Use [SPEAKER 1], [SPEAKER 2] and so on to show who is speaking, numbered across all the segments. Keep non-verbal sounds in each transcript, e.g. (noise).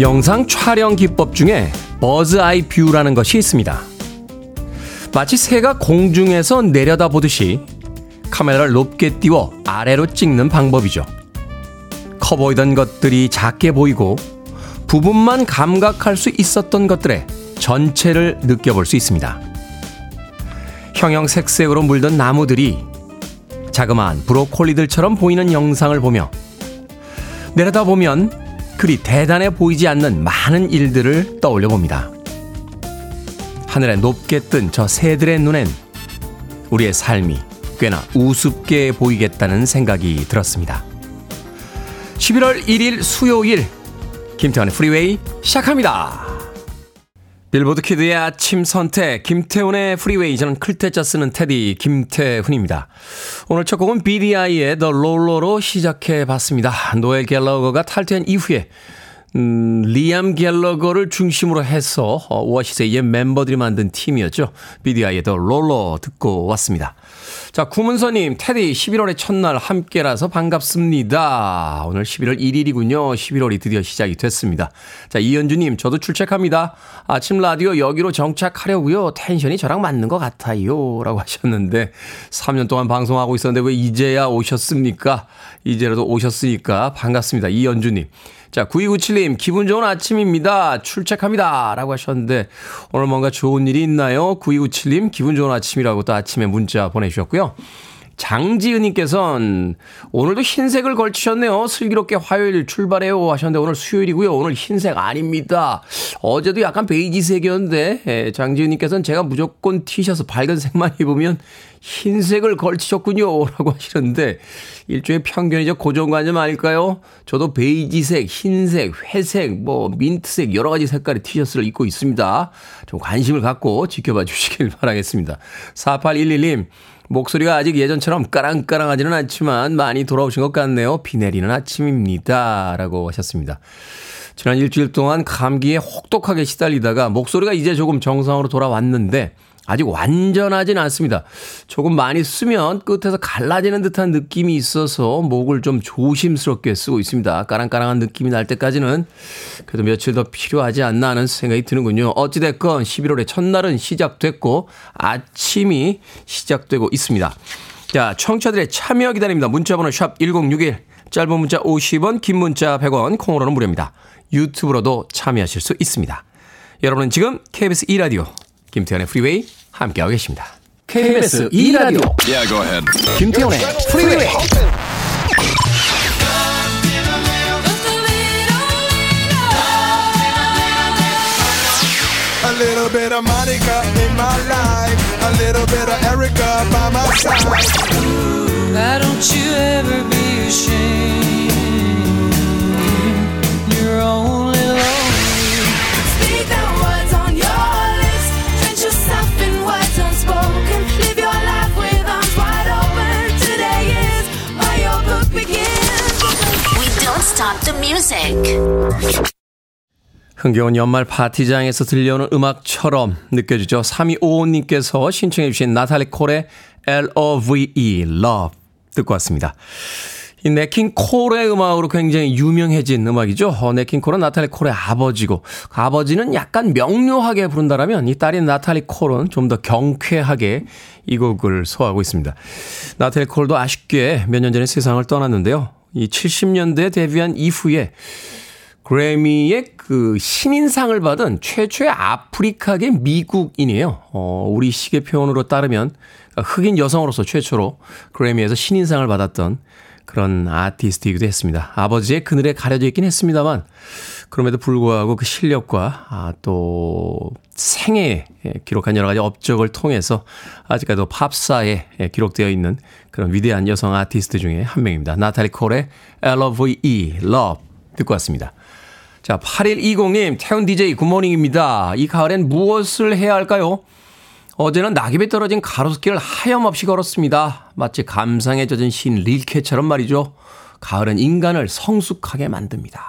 [SPEAKER 1] 영상 촬영 기법 중에 bird's eye view라는 것이 있습니다. 마치 새가 공중에서 내려다보듯이 카메라를 높게 띄워 아래로 찍는 방법이죠. 커 보이던 것들이 작게 보이고 부분만 감각할 수 있었던 것들의 전체를 느껴볼 수 있습니다. 형형색색으로 물든 나무들이 자그마한 브로콜리들처럼 보이는 영상을 보며 내려다보면 그리 대단해 보이지 않는 많은 일들을 떠올려 봅니다. 하늘에 높게 뜬 저 새들의 눈엔 우리의 삶이 꽤나 우습게 보이겠다는 생각이 들었습니다. 11월 1일 수요일 김태훈의 Freeway 시작합니다. 빌보드 kid의 아침 선택 김태훈의 Freeway 저는 클 태 자 쓰는 태디 김태훈입니다. 오늘 첫 곡은 BDI의 The Roller로 시작해 봤습니다. 노엘 갤러거가 탈퇴한 이후에 음, 리암 갤러거를 중심으로 해서 어, 오아시스의 옛 멤버들이 만든 팀이었죠. BDI의 The Roller 듣고 왔습니다. 자, 구문서님, 테디 11월의 첫날 함께라서 반갑습니다. 오늘 11월 1일이군요. 11월이 드디어 시작이 됐습니다. 자, 이현주님, 저도 출첵합니다. 아침 라디오 여기로 정착하려고요. 텐션이 저랑 맞는 것 같아요. 라고 하셨는데, 3년 동안 방송하고 있었는데 왜 이제야 오셨습니까? 이제라도 오셨으니까 반갑습니다. 이현주님. 자, 9297님, 기분 좋은 아침입니다. 출첵합니다. 라고 하셨는데, 오늘 뭔가 좋은 일이 있나요? 9297님, 기분 좋은 아침이라고 또 아침에 문자 보내주셨고요. 장지은님께서는 오늘도 흰색을 걸치셨네요. 슬기롭게 화요일 출발해요 하셨는데 오늘 수요일이고요. 오늘 흰색 아닙니다. 어제도 약간 베이지색이었는데 예, 장지은님께서는 제가 무조건 티셔츠 밝은 색만 입으면 흰색을 걸치셨군요. 라고 하시는데 일종의 편견이죠. 고정관념 아닐까요? 저도 베이지색, 흰색, 회색, 뭐 민트색 여러 가지 색깔의 티셔츠를 입고 있습니다. 좀 관심을 갖고 지켜봐 주시길 (laughs) 바라겠습니다. 4811님 목소리가 아직 예전처럼 까랑까랑하지는 않지만 많이 돌아오신 것 같네요. 비 내리는 아침입니다. 라고 하셨습니다. 지난 일주일 동안 감기에 혹독하게 시달리다가 목소리가 이제 조금 정상으로 돌아왔는데 아직 완전하진 않습니다. 조금 많이 쓰면 끝에서 갈라지는 듯한 느낌이 있어서 목을 좀 조심스럽게 쓰고 있습니다. 까랑까랑한 느낌이 날 때까지는 그래도 며칠 더 필요하지 않나 하는 생각이 드는군요. 어찌됐건 11월의 첫날은 시작됐고 아침이 시작되고 있습니다. 자, 청취자들의 참여 기다립니다. 문자번호 샵 1061, 짧은 문자 50원, 긴 문자 100원, 콩으로는 무료입니다. 유튜브로도 참여하실 수 있습니다. 여러분은 지금 KBS 2라디오 김태현의 프리웨이 함께하고 계십니다. KBS 2라디오
[SPEAKER 2] Yeah, go ahead.
[SPEAKER 1] 김태현의 프리웨이
[SPEAKER 3] A little bit of Monica in my life. A little bit of Erica by my side.
[SPEAKER 4] Why don't you ever be ashamed? You're only
[SPEAKER 5] stop the music.
[SPEAKER 1] 흥겨운 연말 파티장에서 들려오는 음악처럼 느껴지죠. 3255님께서 신청해 주신 나탈리 콜의 L-O-V-E, Love 듣고 왔습니다. 이 네킹 콜의 음악으로 굉장히 유명해진 음악이죠. 어, 네킹 콜은 나탈리 콜의 아버지고 그 아버지는 약간 명료하게 부른다라면 이 딸인 나탈리 콜은 좀 더 경쾌하게 이 곡을 소화하고 있습니다. 나탈리 콜도 아쉽게 몇 년 전에 세상을 떠났는데요. 이 70년대에 데뷔한 이후에 그래미의 그 신인상을 받은 최초의 아프리카계 미국인이에요. 어, 우리 시계 표현으로 따르면 흑인 여성으로서 최초로 그래미에서 신인상을 받았던 그런 아티스트이기도 했습니다. 아버지의 그늘에 가려져 있긴 했습니다만 그럼에도 불구하고 그 실력과 아, 또 생애에 기록한 여러 가지 업적을 통해서 아직까지도 팝사에 기록되어 있는 그런 위대한 여성 아티스트 중에 한 명입니다. 나탈리 콜의 L.O.V.E. Love 듣고 왔습니다. 자, 8120님, 태훈 DJ good morning입니다. 이 가을엔 무엇을 해야 할까요? 어제는 낙엽에 떨어진 가로수길을 하염없이 걸었습니다. 마치 감상에 젖은 신 릴케처럼 말이죠. 가을은 인간을 성숙하게 만듭니다.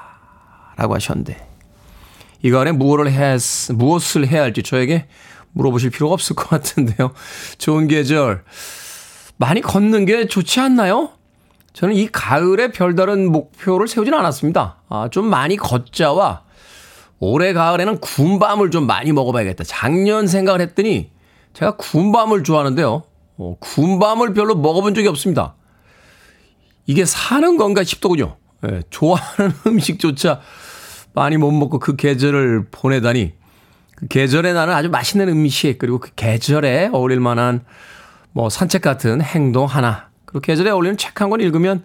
[SPEAKER 1] 라고 하셨는데, 이 가을에 무엇을 해야, 무엇을 해야 할지 저에게 물어보실 필요가 없을 것 같은데요. 좋은 계절. 많이 걷는 게 좋지 않나요? 저는 이 가을에 별다른 목표를 세우진 않았습니다. 아, 좀 많이 걷자와 올해 가을에는 군밤을 좀 많이 먹어봐야겠다. 작년 생각을 했더니 제가 군밤을 좋아하는데요. 어, 군밤을 별로 먹어본 적이 없습니다. 이게 사는 건가 싶더군요. 예, 좋아하는 (laughs) 음식조차 많이 못 먹고 그 계절을 보내다니 그 계절에 나는 아주 맛있는 음식 그리고 그 계절에 어울릴 만한 뭐 산책 같은 행동 하나 그리고 계절에 어울리는 책 한 권 읽으면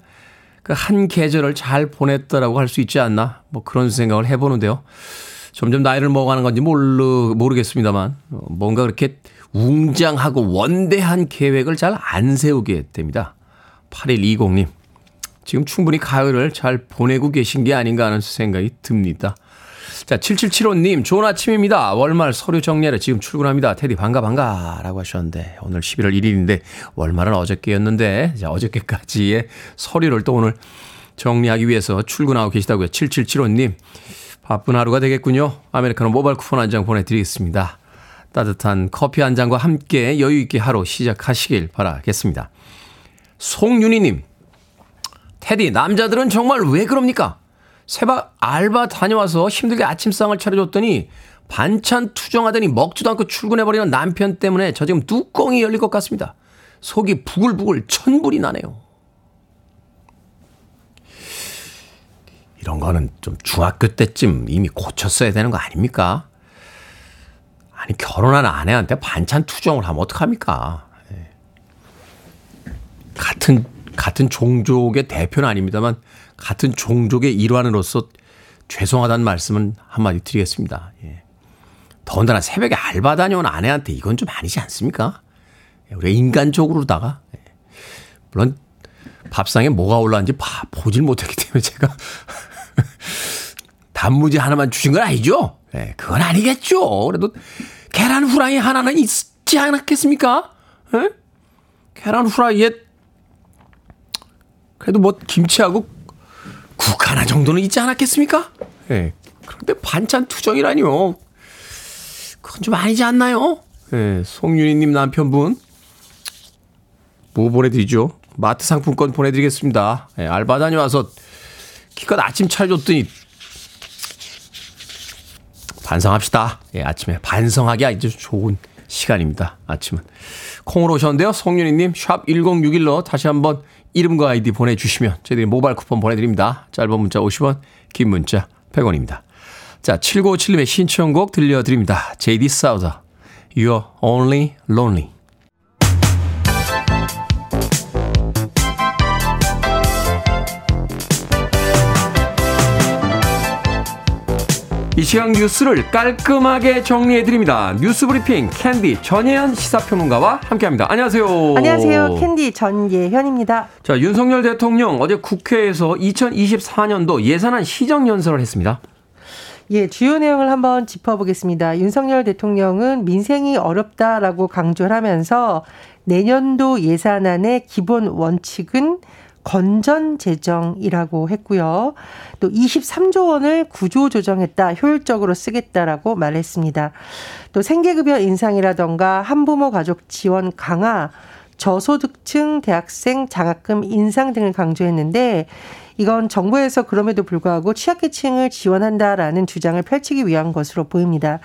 [SPEAKER 1] 그 한 계절을 잘 보냈다라고 할 수 있지 않나 뭐 그런 생각을 해보는데요. 점점 나이를 먹어가는 건지 모르, 모르겠습니다만 어, 뭔가 그렇게 웅장하고 원대한 계획을 잘 안 세우게 됩니다. 8120님. 지금 충분히 가을을 잘 보내고 계신 게 아닌가 하는 생각이 듭니다. 자, 7775님, 좋은 아침입니다. 월말 서류 정리하러 지금 출근합니다. 테디 반가 반가 라고 하셨는데, 오늘 11월 1일인데, 월말은 어저께였는데, 자, 어저께까지의 서류를 또 오늘 정리하기 위해서 출근하고 계시다고요. 7775님, 바쁜 하루가 되겠군요. 아메리카노 모바일 쿠폰 한 장 보내드리겠습니다. 따뜻한 커피 한 잔과 함께 여유 있게 하루 시작하시길 바라겠습니다. 송윤희님, 테디, 남자들은 정말 왜 그럽니까? 새벽 알바 다녀와서 힘들게 아침상을 차려줬더니 반찬 투정하더니 먹지도 않고 출근해버리는 남편 때문에 저 지금 뚜껑이 열릴 것 같습니다. 속이 부글부글 천불이 나네요. 이런 거는 좀 중학교 때쯤 이미 고쳤어야 되는 거 아닙니까? 아니, 결혼한 아내한테 반찬 투정을 하면 어떡합니까? 예. 같은, 같은 종족의 대표는 아닙니다만, 같은 종족의 일환으로서 죄송하다는 말씀은 한마디 드리겠습니다. 예. 더군다나 새벽에 알바 다녀온 아내한테 이건 좀 아니지 않습니까? 예, 우리가 인간적으로다가. 예. 물론, 밥상에 뭐가 올라왔는지 봐, 보질 못했기 때문에 제가 (laughs) 단무지 하나만 주신 건 아니죠? 예, 그건 아니겠죠. 그래도 계란 후라이 하나는 있지 않았겠습니까? 예? 계란 후라이에 그래도 뭐 김치하고 국 하나 정도는 있지 않았겠습니까? 예. 그런데 반찬 투정이라니요. 그건 좀 아니지 않나요? 예, 송윤희님 남편분 뭐 보내드리죠? 마트 상품권 보내드리겠습니다. 예, 알바 다녀와서 기껏 아침 차려줬더니 반성합시다. 예, 아침에 반성하기 아주 좋은 시간입니다. 아침은. 콩으로 오셨는데요. 송윤희님, 샵 1061로 다시 한번 이름과 아이디 보내주시면 저희들이 모바일 쿠폰 보내드립니다. 짧은 문자 50원, 긴 문자 100원입니다. 자, 7957님의 신청곡 들려드립니다. JD 사우더, You're Only Lonely. 이 시각 뉴스를 깔끔하게 정리해드립니다. 뉴스 브리핑 캔디 전예현 시사평론가와 함께합니다. 안녕하세요.
[SPEAKER 2] 안녕하세요. 캔디 전예현입니다.
[SPEAKER 1] 자, 윤석열 대통령 어제 국회에서 2024년도 예산안 시정연설을 했습니다.
[SPEAKER 2] 예, 주요 내용을 한번 짚어보겠습니다. 윤석열 대통령은 민생이 어렵다라고 강조를 하면서 내년도 예산안의 기본 원칙은 건전 재정이라고 했고요. 또 23조 원을 구조 조정했다, 효율적으로 쓰겠다라고 말했습니다. 또 생계급여 인상이라던가 한부모 가족 지원 강화, 저소득층 대학생 장학금 인상 등을 강조했는데 이건 정부에서 그럼에도 불구하고 취약계층을 지원한다라는 주장을 펼치기 위한 것으로 보입니다.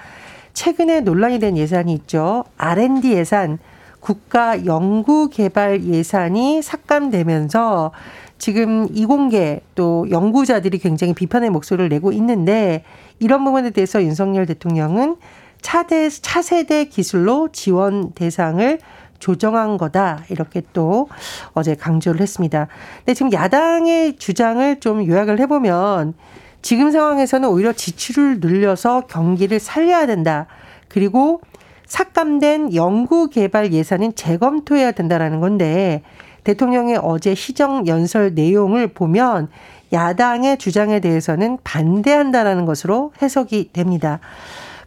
[SPEAKER 2] 최근에 논란이 된 예산이 있죠. R&D 예산 국가 연구 개발 예산이 삭감되면서 지금 이공계 또 연구자들이 굉장히 비판의 목소리를 내고 있는데 이런 부분에 대해서 윤석열 대통령은 차대, 차세대 기술로 지원 대상을 조정한 거다. 이렇게 또 어제 강조를 했습니다. 근데 지금 야당의 주장을 좀 요약을 해보면 지금 상황에서는 오히려 지출을 늘려서 경기를 살려야 된다. 그리고 삭감된 연구 개발 예산은 재검토해야 된다라는 건데 대통령의 어제 시정 연설 내용을 보면 야당의 주장에 대해서는 반대한다라는 것으로 해석이 됩니다.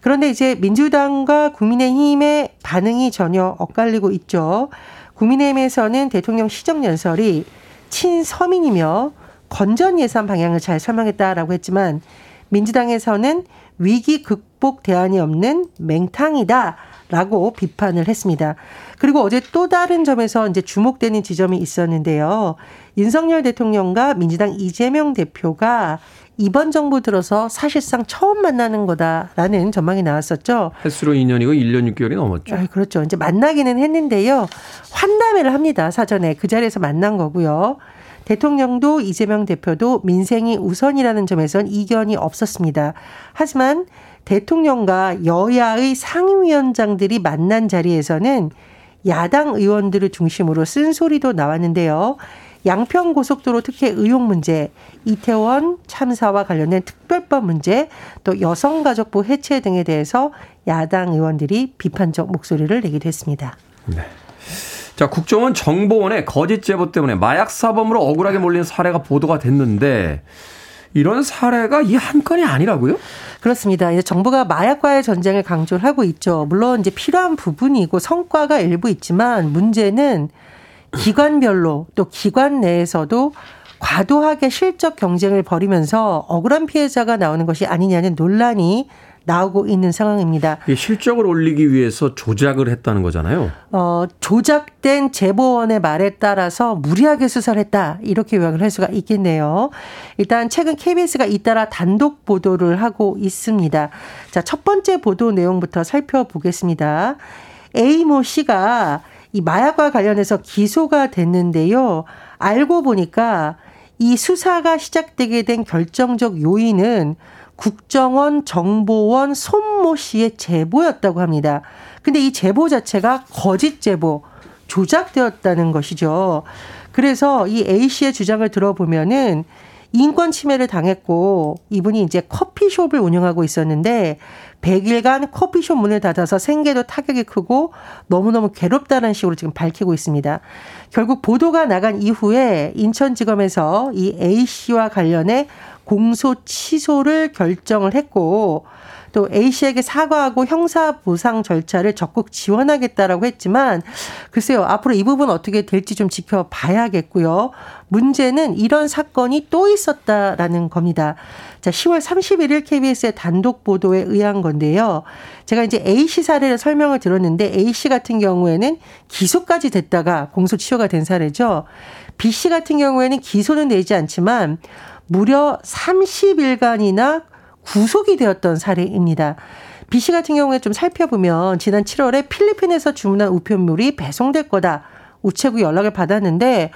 [SPEAKER 2] 그런데 이제 민주당과 국민의힘의 반응이 전혀 엇갈리고 있죠. 국민의힘에서는 대통령 시정 연설이 친서민이며 건전 예산 방향을 잘 설명했다라고 했지만 민주당에서는 위기 극복 대안이 없는 맹탕이다. 라고 비판을 했습니다. 그리고 어제 또 다른 점에서 이제 주목되는 지점이 있었는데요. 윤석열 대통령과 민주당 이재명 대표가 이번 정부 들어서 사실상 처음 만나는 거다라는 전망이 나왔었죠.
[SPEAKER 1] 횟수로 2년이고 1년 6개월이 넘었죠.
[SPEAKER 2] 아, 그렇죠. 이제 만나기는 했는데요. 환담회를 합니다. 사전에 그 자리에서 만난 거고요. 대통령도 이재명 대표도 민생이 우선이라는 점에선 이견이 없었습니다. 하지만 대통령과 여야의 상임위원장들이 만난 자리에서는 야당 의원들을 중심으로 쓴소리도 나왔는데요. 양평 고속도로 특혜 의혹 문제, 이태원 참사와 관련된 특별법 문제, 또 여성가족부 해체 등에 대해서 야당 의원들이 비판적 목소리를 내기도 했습니다.
[SPEAKER 1] 자, 국정원 정보원의 거짓 제보 때문에 마약 사범으로 억울하게 몰린 사례가 보도가 됐는데 이런 사례가 이 한 건이 아니라고요?
[SPEAKER 2] 그렇습니다. 이제 정부가 마약과의 전쟁을 강조를 하고 있죠. 물론 이제 필요한 부분이고 성과가 일부 있지만 문제는 기관별로 또 기관 내에서도 과도하게 실적 경쟁을 벌이면서 억울한 피해자가 나오는 것이 아니냐는 논란이 나오고 있는 상황입니다.
[SPEAKER 1] 실적을 올리기 위해서 조작을 했다는 거잖아요.
[SPEAKER 2] 어, 조작된 제보원의 말에 따라서 무리하게 수사를 했다. 이렇게 요약을 할 수가 있겠네요. 일단 최근 KBS가 잇따라 단독 보도를 하고 있습니다. 자, 첫 번째 보도 내용부터 살펴보겠습니다. A모 씨가 이 마약과 관련해서 기소가 됐는데요. 알고 보니까 이 수사가 시작되게 된 결정적 요인은 국정원 정보원 손모 씨의 제보였다고 합니다. 근데 이 제보 자체가 거짓 제보, 조작되었다는 것이죠. 그래서 이 A 씨의 주장을 들어보면은 인권 침해를 당했고 이분이 이제 커피숍을 운영하고 있었는데 100일간 커피숍 문을 닫아서 생계도 타격이 크고 너무너무 괴롭다는 식으로 지금 밝히고 있습니다. 결국 보도가 나간 이후에 인천지검에서 이 A 씨와 관련해 공소 취소를 결정을 했고 또 A 씨에게 사과하고 형사 보상 절차를 적극 지원하겠다라고 했지만 글쎄요 앞으로 이 부분 어떻게 될지 좀 지켜봐야겠고요. 문제는 이런 사건이 또 있었다라는 겁니다. 자, 10월 31일 KBS의 단독 보도에 의한 건데요. 제가 이제 A 씨 사례를 설명을 들었는데 A 씨 같은 경우에는 기소까지 됐다가 공소 취소가 된 사례죠. B 씨 같은 경우에는 기소는 되지 않지만 무려 30일간이나 구속이 되었던 사례입니다. B 씨 같은 경우에 좀 살펴보면 지난 7월에 필리핀에서 주문한 우편물이 배송될 거다. 우체국 연락을 받았는데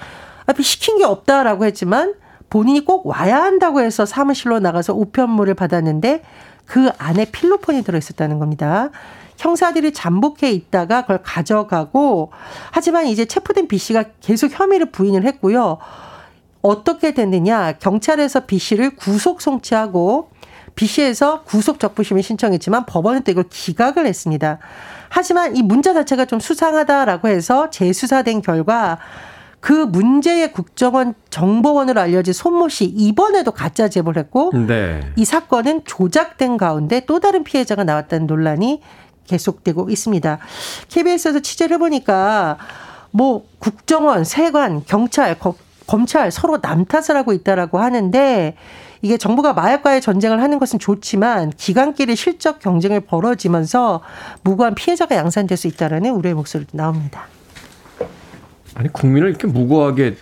[SPEAKER 2] 앞에 시킨 게 없다라고 했지만 본인이 꼭 와야 한다고 해서 사무실로 나가서 우편물을 받았는데 그 안에 필로폰이 들어있었다는 겁니다. 형사들이 잠복해 있다가 그걸 가져가고 하지만 이제 체포된 B 씨가 계속 혐의를 부인을 했고요. 어떻게 됐느냐? 경찰에서 B 씨를 구속 송치하고 B 씨에서 구속 적부심을 신청했지만 법원은 또 이걸 기각을 했습니다. 하지만 이 문자 자체가 좀 수상하다라고 해서 재수사된 결과 그 문제의 국정원 정보원으로 알려진 손모 씨 이번에도 가짜 제보를 했고
[SPEAKER 1] 네.
[SPEAKER 2] 이 사건은 조작된 가운데 또 다른 피해자가 나왔다는 논란이 계속되고 있습니다. KBS에서 취재를 해보니까 뭐 국정원, 세관, 경찰, 거- 검찰 서로 남 탓을 하고 있다라고 하는데 이게 정부가 마약과의 전쟁을 하는 것은 좋지만 기관끼리 실적 경쟁을 벌어지면서 무고한 피해자가 양산될 수 있다라는 우려의 목소리도 나옵니다.
[SPEAKER 1] 아니 국민을 이렇게 무고하게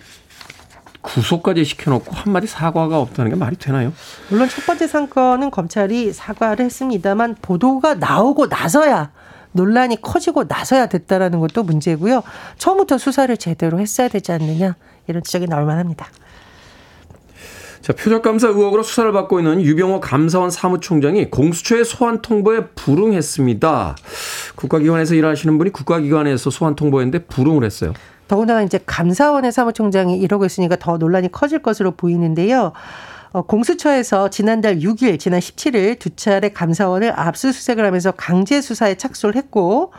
[SPEAKER 1] 구속까지 시켜놓고 한마디 사과가 없다는 게 말이 되나요?
[SPEAKER 2] 물론 첫 번째 사건은 검찰이 사과를 했습니다만 보도가 나오고 나서야 논란이 커지고 나서야 됐다라는 것도 문제고요. 처음부터 수사를 제대로 했어야 되지 않느냐 이런 지적이 나올 만합니다.
[SPEAKER 1] 자, 표적감사 의혹으로 수사를 받고 있는 유병호 감사원 사무총장이 공수처의 소환 통보에 불응했습니다. 국가기관에서 일하시는 분이 국가기관에서 소환 통보했는데 불응을 했어요.
[SPEAKER 2] 더군다나 이제 감사원의 사무총장이 이러고 있으니까 더 논란이 커질 것으로 보이는데요. 어, 공수처에서 지난달 6일, 지난 17일 두 차례 감사원을 압수수색을 하면서 강제 수사에 착수를 했고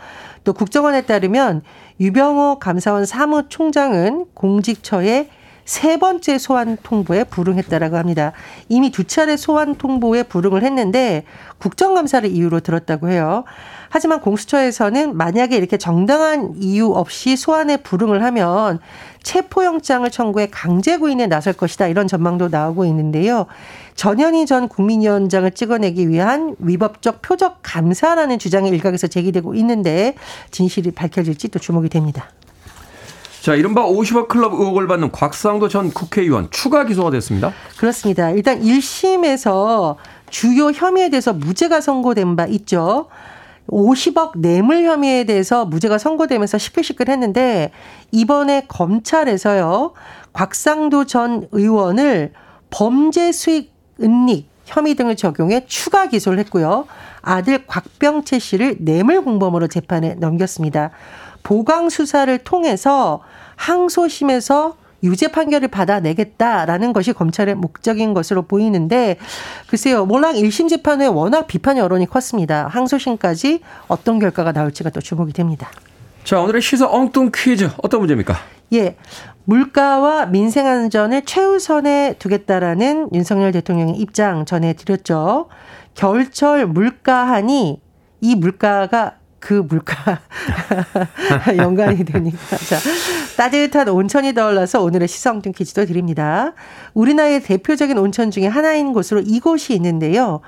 [SPEAKER 2] 또 국정원에 따르면 유병호 감사원 사무총장은 공직처의 세 번째 소환 통보에 불응했다라고 합니다. 이미 두 차례 소환 통보에 불응을 했는데 국정감사를 이유로 들었다고 해요. 하지만 공수처에서는 만약에 이렇게 정당한 이유 없이 소환에 불응을 하면 체포영장을 청구해 강제 구인에 나설 것이다 이런 전망도 나오고 있는데요. 전현희 전 국민위원장을 찍어내기 위한 위법적 표적 감사라는 주장이 일각에서 제기되고 있는데 진실이 밝혀질지 또 주목이 됩니다.
[SPEAKER 1] 자, 이른바 50억 클럽 의혹을 받는 곽상도 전 국회의원 추가 기소가 됐습니다.
[SPEAKER 2] 그렇습니다. 일단 1심에서 주요 혐의에 대해서 무죄가 선고된 바 있죠. 50억 뇌물 혐의에 대해서 무죄가 선고되면서 시끌시끌했는데 이번에 검찰에서요 곽상도 전 의원을 범죄 수익 은닉 혐의 등을 적용해 추가 기소를 했고요. 아들 곽병채 씨를 뇌물 공범으로 재판에 넘겼습니다. 보강 수사를 통해서 항소심에서 유죄 판결을 받아내겠다라는 것이 검찰의 목적인 것으로 보이는데 글쎄요. 몰락 1심 재판 후에 워낙 비판 여론이 컸습니다. 항소심까지 어떤 결과가 나올지가 또 주목이 됩니다.
[SPEAKER 1] 자, 오늘의 시사 엉뚱 퀴즈 어떤 문제입니까?
[SPEAKER 2] 예. 물가와 민생 안전을 최우선에 두겠다라는 윤석열 대통령의 입장 전해드렸죠. 겨울철 물가하니 이 물가가 그 물가 (laughs) 연관이 되니까 자 따뜻한 온천이 떠올라서 오늘의 시성뚱 퀴즈도 드립니다. 우리나라의 대표적인 온천 중에 하나인 곳으로 이곳이 있는데요.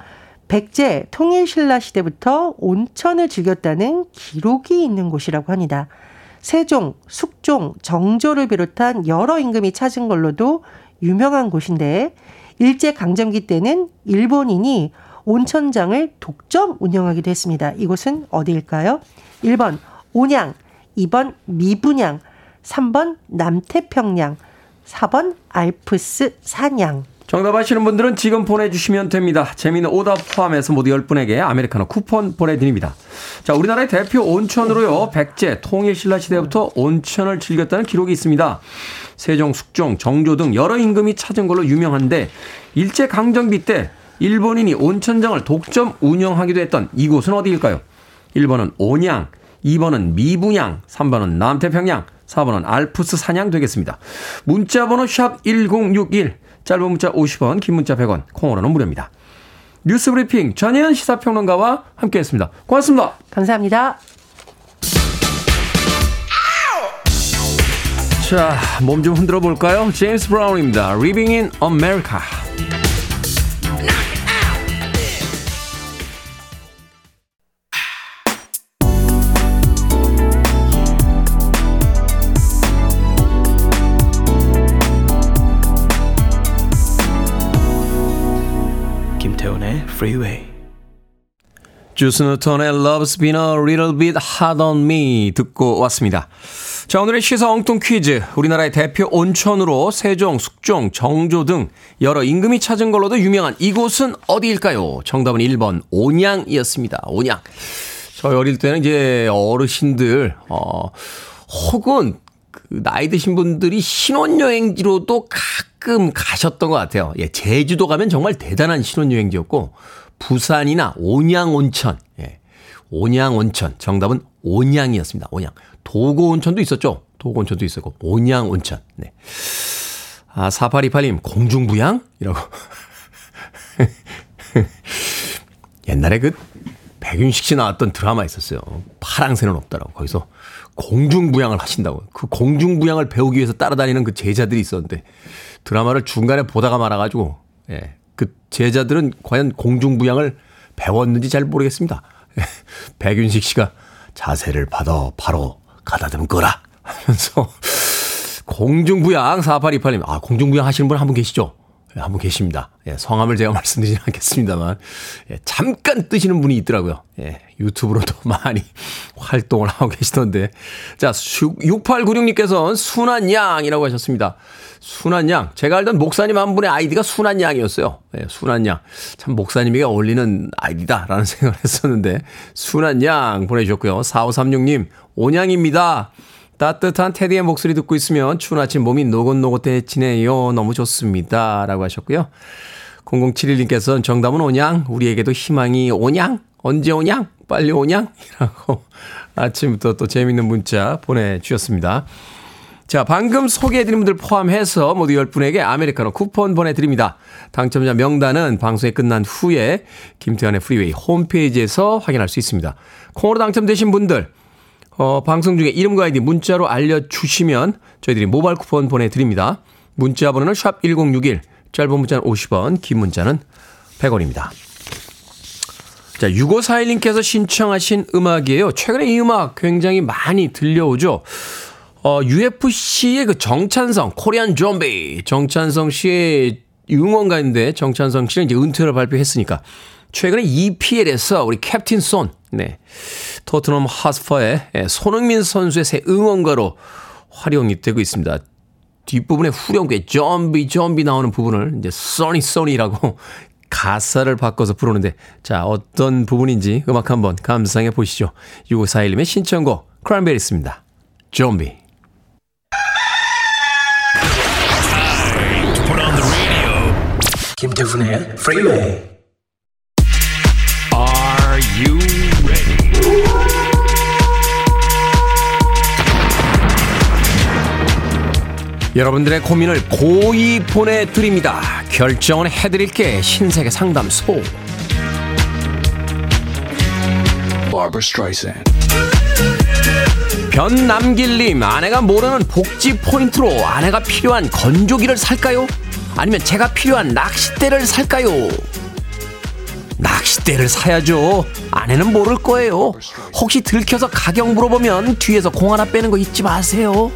[SPEAKER 2] 백제 통일신라 시대부터 온천을 즐겼다는 기록이 있는 곳이라고 합니다. 세종, 숙종, 정조를 비롯한 여러 임금이 찾은 걸로도 유명한 곳인데 일제 강점기 때는 일본인이 온천장을 독점 운영하기도 했습니다. 이곳은 어디일까요? 1번 온양, 2번 미분양, 3번 남태평양, 4번 알프스 산양.
[SPEAKER 1] 정답 아시는 분들은 지금 보내주시면 됩니다. 재미있는 오답 포함해서 모두 10분에게 아메리카노 쿠폰 보내드립니다. 자, 우리나라의 대표 온천으로요, 백제, 통일신라 시대부터 온천을 즐겼다는 기록이 있습니다. 세종, 숙종, 정조 등 여러 임금이 찾은 걸로 유명한데, 일제강점기 때 일본인이 온천장을 독점 운영하기도 했던 이곳은 어디일까요? 1번은 온양, 2번은 미분양, 3번은 남태평양, 4번은 알프스 산양 되겠습니다. 문자 번호 샵 1061, 짧은 문자 50원, 긴 문자 100원, 콩으로는 무료입니다. 뉴스 브리핑 전혜연 시사평론가와 함께했습니다. 고맙습니다.
[SPEAKER 2] 감사합니다.
[SPEAKER 1] 자, 몸 좀 흔들어 볼까요? 제임스 브라운입니다. Living in America.
[SPEAKER 6] 김태훈의 Freeway.
[SPEAKER 1] 주스 누턴의 Love's Been a Little Bit Hard on Me 듣고 왔습니다. 자, 오늘의 시사 엉뚱 퀴즈. 우리나라의 대표 온천으로 세종, 숙종, 정조 등 여러 임금이 찾은 걸로도 유명한 이곳은 어디일까요? 정답은 1번 온양이었습니다. 온양. 저희 어릴 때는 이제 어르신들, 어, 혹은 그 나이 드신 분들이 신혼여행지로도 가끔 가셨던 것 같아요. 예, 제주도 가면 정말 대단한 신혼여행지였고, 부산이나 온양 온천, 예, 온양 온천. 정답은 온양이었습니다. 온양. 도고 온천도 있었죠. 도고 온천도 있었고, 온양 온천. 네. 아, 4828님, 공중부양? 이라고. (laughs) 옛날에 그 백윤식 씨 나왔던 드라마 있었어요. 파랑새는 없다라고. 거기서 공중부양을 하신다고. 그 공중부양을 배우기 위해서 따라다니는 그 제자들이 있었는데 드라마를 중간에 보다가 말아가지고, 예. 그 제자들은 과연 공중부양을 배웠는지 잘 모르겠습니다. 예. (laughs) 백윤식 씨가 자세를 받아 바로 가다듬거라 하면서 (laughs) 공중부양 4828님. 아, 공중부양 하시는 분 한 분 계시죠? 예, 한분 계십니다. 예, 성함을 제가 (laughs) 말씀드리진 않겠습니다만, 예, 잠깐 뜨시는 분이 있더라고요. 예, 유튜브로도 (laughs) 많이 활동을 하고 계시던데. 자, 6896님께서는 순한 양이라고 하셨습니다. 순한 양. 제가 알던 목사님 한 분의 아이디가 순한 양이었어요. 예, 순한 양. 참 목사님에게 어울리는 아이디다라는 (laughs) 생각을 했었는데, 순한 양 보내주셨고요. 4536님, 온양입니다. 따뜻한 테디의 목소리 듣고 있으면 추운 아침 몸이 노곤노곤해지네요. 너무 좋습니다. 라고 하셨고요. 0071님께서는 정답은 오냥, 우리에게도 희망이 오냥, 언제 오냥, 빨리 오냥? (laughs) 이라고 아침부터 또 재밌는 문자 보내주셨습니다. 자, 방금 소개해드린 분들 포함해서 모두 10분에게 아메리카노 쿠폰 보내드립니다. 당첨자 명단은 방송이 끝난 후에 김태훈의 Freeway 홈페이지에서 확인할 수 있습니다. 콩으로 당첨되신 분들, 어, 방송 중에 이름과 아이디 문자로 알려주시면 저희들이 모바일 쿠폰 보내드립니다. 문자 번호는 샵 1061, 짧은 문자는 50원, 긴 문자는 100원입니다. 자, 6541님께서 신청하신 음악이에요. 최근에 이 음악 굉장히 많이 들려오죠. 어, UFC의 그 정찬성, Korean Zombie, 정찬성 씨의 응원가인데 정찬성 씨는 이제 은퇴를 발표했으니까 최근에 EPL에서 우리 캡틴 손, 네. 토트넘 홋스퍼의 예, 손흥민 선수의 새 응원가로 활용이 되고 있습니다. 뒷부분에 후렴구에 Zombie Zombie 나오는 부분을 이제 Sonny Sonny라고 (laughs) 가사를 바꿔서 부르는데 자 어떤 부분인지 음악 한번 감상해 보시죠. 6541님의 신청곡 크란베리스입니다. 좀비
[SPEAKER 6] 김태훈의.
[SPEAKER 7] Are
[SPEAKER 1] 여러분들의 고민을 고이 보내드립니다. 결정은 해드릴게 신세계 상담소. 변남길님 아내가 모르는 복지 포인트로 아내가 필요한 건조기를 살까요? 아니면 제가 필요한 낚싯대를 살까요? 낚싯대를 사야죠. 아내는 모를 거예요. 혹시 들켜서 가격 물어보면 뒤에서 공 하나 빼는 거 잊지 마세요.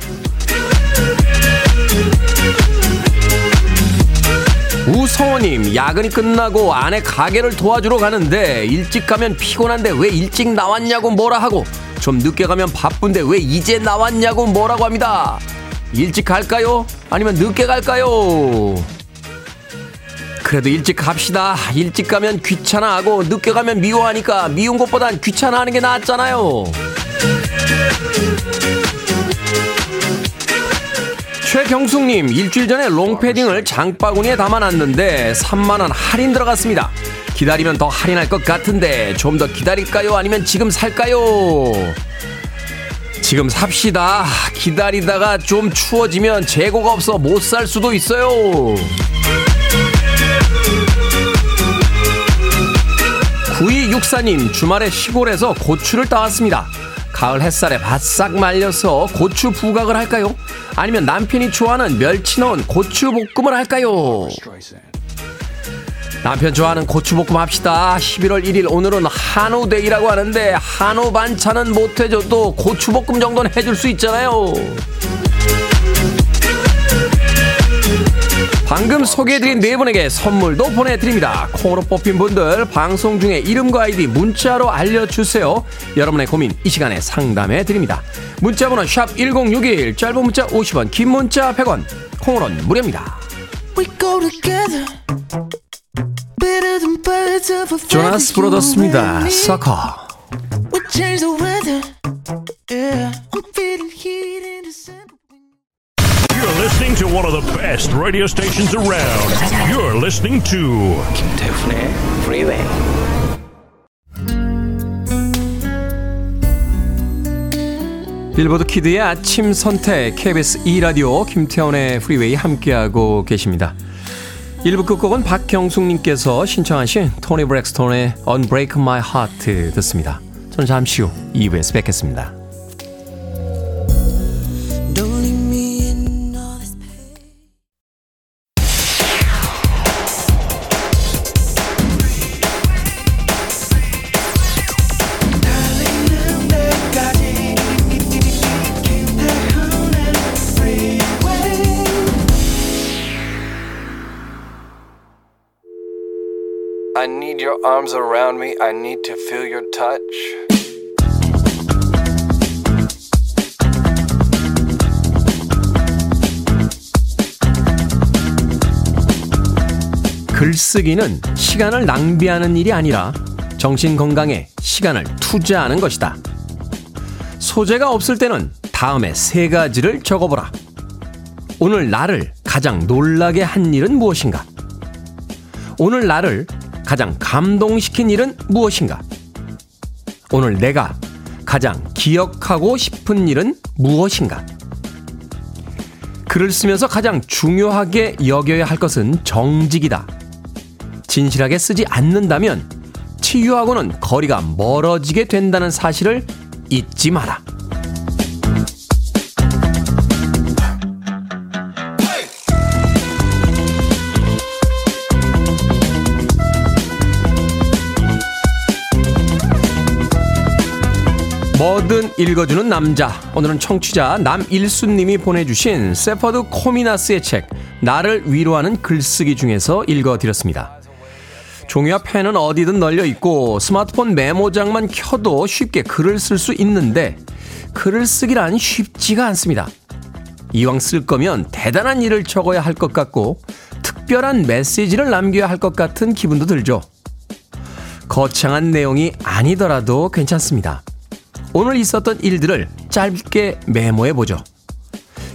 [SPEAKER 1] 우성호님, 야근이 끝나고 아내 가게를 도와주러 가는데 일찍 가면 피곤한데 왜 일찍 나왔냐고 뭐라 하고 좀 늦게 가면 바쁜데 왜 이제 나왔냐고 뭐라고 합니다. 일찍 갈까요? 아니면 늦게 갈까요? 그래도 일찍 갑시다. 일찍 가면 귀찮아하고 늦게 가면 미워하니까 미운 것보단 귀찮아하는 게 낫잖아요. 최경숙님 일주일 전에 롱패딩을 장바구니에 담아놨는데 3만원 할인 들어갔습니다. 기다리면 더 할인할 것 같은데 좀 더 기다릴까요? 아니면 지금 살까요? 지금 삽시다. 기다리다가 좀 추워지면 재고가 없어 못 살 수도 있어요. 구이육사님 주말에 시골에서 고추를 따왔습니다. 가을 햇살에 바싹 말려서 고추 부각을 할까요? 아니면 남편이 좋아하는 멸치 넣은 고추 볶음을 할까요? 남편 좋아하는 고추볶음 합시다. 11월 1일 오늘은 한우데이라고 하는데 한우 반찬은 못 해줘도 고추볶음 정도는 해줄 수 있잖아요. 방금 소개해드린 네 분에게 선물도 보내드립니다. 콩으로 뽑힌 분들 방송 중에 이름과 아이디 문자로 알려주세요. 여러분의 고민 이 시간에 상담해드립니다. 문자번호 샵1061 짧은 문자 50원 긴 문자 100원 콩으로는 무료입니다.
[SPEAKER 8] We go together. Better than birds of a feather.
[SPEAKER 1] 조나스 브로더스입니다. 서커
[SPEAKER 8] We change the weather. Yeah. I'm feeling heat in December.
[SPEAKER 9] You're listening to one of the best radio stations around. You're listening to
[SPEAKER 6] 김태훈의 Freeway.
[SPEAKER 1] 빌보드 kid의 아침 선택 KBS 2 라디오 김태훈의 Freeway 함께하고 계십니다. 1부 끝곡은 박경숙님께서 신청하신 토니 브랙스톤의 Unbreak My Heart 듣습니다. 저는 잠시 후 2부에서 뵙겠습니다.
[SPEAKER 10] Arms around me. I need to feel your touch.
[SPEAKER 1] 글쓰기는 시간을 낭비하는 일이 아니라 정신 건강에 시간을 투자하는 것이다. 소재가 없을 때는 다음에 세 가지를 적어보라. 오늘 나를 가장 놀라게 한 일은 무엇인가? 오늘 나를 가장 감동시킨 일은 무엇인가? 오늘 내가 가장 기억하고 싶은 일은 무엇인가? 글을 쓰면서 가장 중요하게 여겨야 할 것은 정직이다. 진실하게 쓰지 않는다면 치유하고는 거리가 멀어지게 된다는 사실을 잊지 마라. 뭐든 읽어주는 남자. 오늘은 청취자 남일수님이 보내주신 세퍼드 코미나스의 책 나를 위로하는 글쓰기 중에서 읽어드렸습니다. 종이와 펜은 어디든 널려 있고 스마트폰 메모장만 켜도 쉽게 글을 쓸 수 있는데 글을 쓰기란 쉽지가 않습니다. 이왕 쓸 거면 대단한 일을 적어야 할 것 같고 특별한 메시지를 남겨야 할 것 같은 기분도 들죠. 거창한 내용이 아니더라도 괜찮습니다. 오늘 있었던 일들을 짧게 메모해 보죠.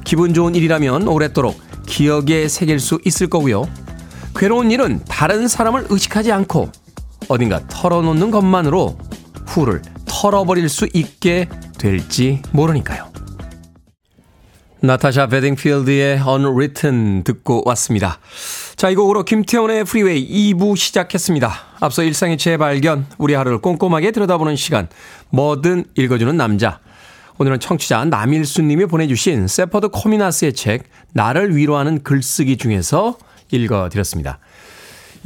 [SPEAKER 1] 기분 좋은 일이라면 오랫도록 기억에 새길 수 있을 거고요. 괴로운 일은 다른 사람을 의식하지 않고 어딘가 털어놓는 것만으로 후를 털어버릴 수 있게 될지 모르니까요. 나타샤 베딩필드의 Unwritten 듣고 왔습니다. 자, 이 곡으로 김태훈의 Freeway 2부 시작했습니다. 앞서 일상의 재발견, 우리 하루를 꼼꼼하게 들여다보는 시간, 뭐든 읽어주는 남자. 오늘은 청취자 남일수님이 보내주신 세퍼드 코미나스의 책, 나를 위로하는 글쓰기 중에서 읽어드렸습니다.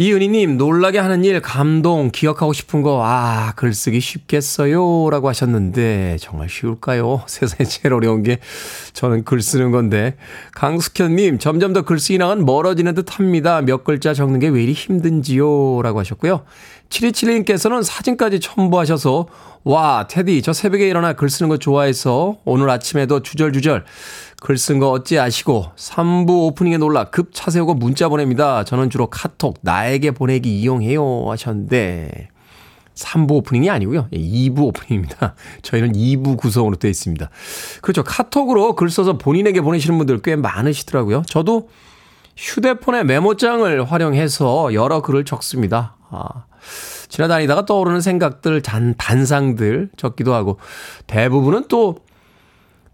[SPEAKER 1] 이은희님, 놀라게 하는 일, 감동, 기억하고 싶은 거, 아, 글쓰기 쉽겠어요? 라고 하셨는데, 정말 쉬울까요? (laughs) 세상에 제일 어려운 게 저는 글 쓰는 건데. 강숙현님, 점점 더 글쓰기랑은 멀어지는 듯 합니다. 몇 글자 적는 게 왜 이리 힘든지요? 라고 하셨고요. 7271님께서는 사진까지 첨부하셔서, 와, 테디, 저 새벽에 일어나 글 쓰는 거 좋아해서 오늘 아침에도 주절주절 글 쓴 거 어찌 아시고 3부 오프닝에 놀라 급 차 세우고 문자 보냅니다. 저는 주로 카톡 나에게 보내기 이용해요 하셨는데 3부 오프닝이 아니고요. 2부 오프닝입니다. (laughs) 저희는 2부 구성으로 되어 있습니다. 그렇죠. 카톡으로 글 써서 본인에게 보내시는 분들 꽤 많으시더라고요. 저도 휴대폰에 메모장을 활용해서 여러 글을 적습니다. 아, 지나다니다가 떠오르는 생각들, 단, 단상들 적기도 하고 대부분은 또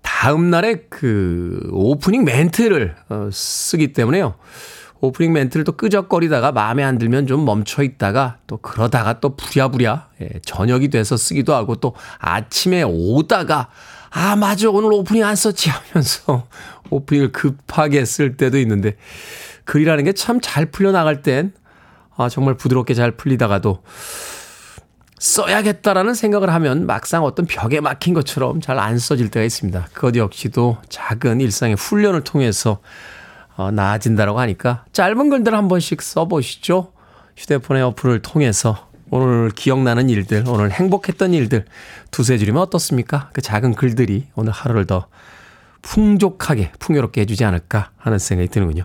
[SPEAKER 1] 다음 날에 그 오프닝 멘트를 어, 쓰기 때문에요. 오프닝 멘트를 또 끄적거리다가 마음에 안 들면 좀 멈춰 있다가 또 그러다가 또 부랴부랴 예, 저녁이 돼서 쓰기도 하고 또 아침에 오다가 아 맞아 오늘 오프닝 안 썼지 하면서 (laughs) 오프닝을 급하게 쓸 때도 있는데 글이라는 게 참 잘 풀려 나갈 땐 아, 정말 부드럽게 잘 풀리다가도 써야겠다라는 생각을 하면 막상 어떤 벽에 막힌 것처럼 잘 안 써질 때가 있습니다. 그것 역시도 작은 일상의 훈련을 통해서 어, 나아진다라고 하니까 짧은 글들 한 번씩 써보시죠. 휴대폰의 어플을 통해서 오늘 기억나는 일들, 오늘 행복했던 일들 두세 줄이면 어떻습니까? 그 작은 글들이 오늘 하루를 더 풍족하게, 풍요롭게 해주지 않을까 하는 생각이 드는군요.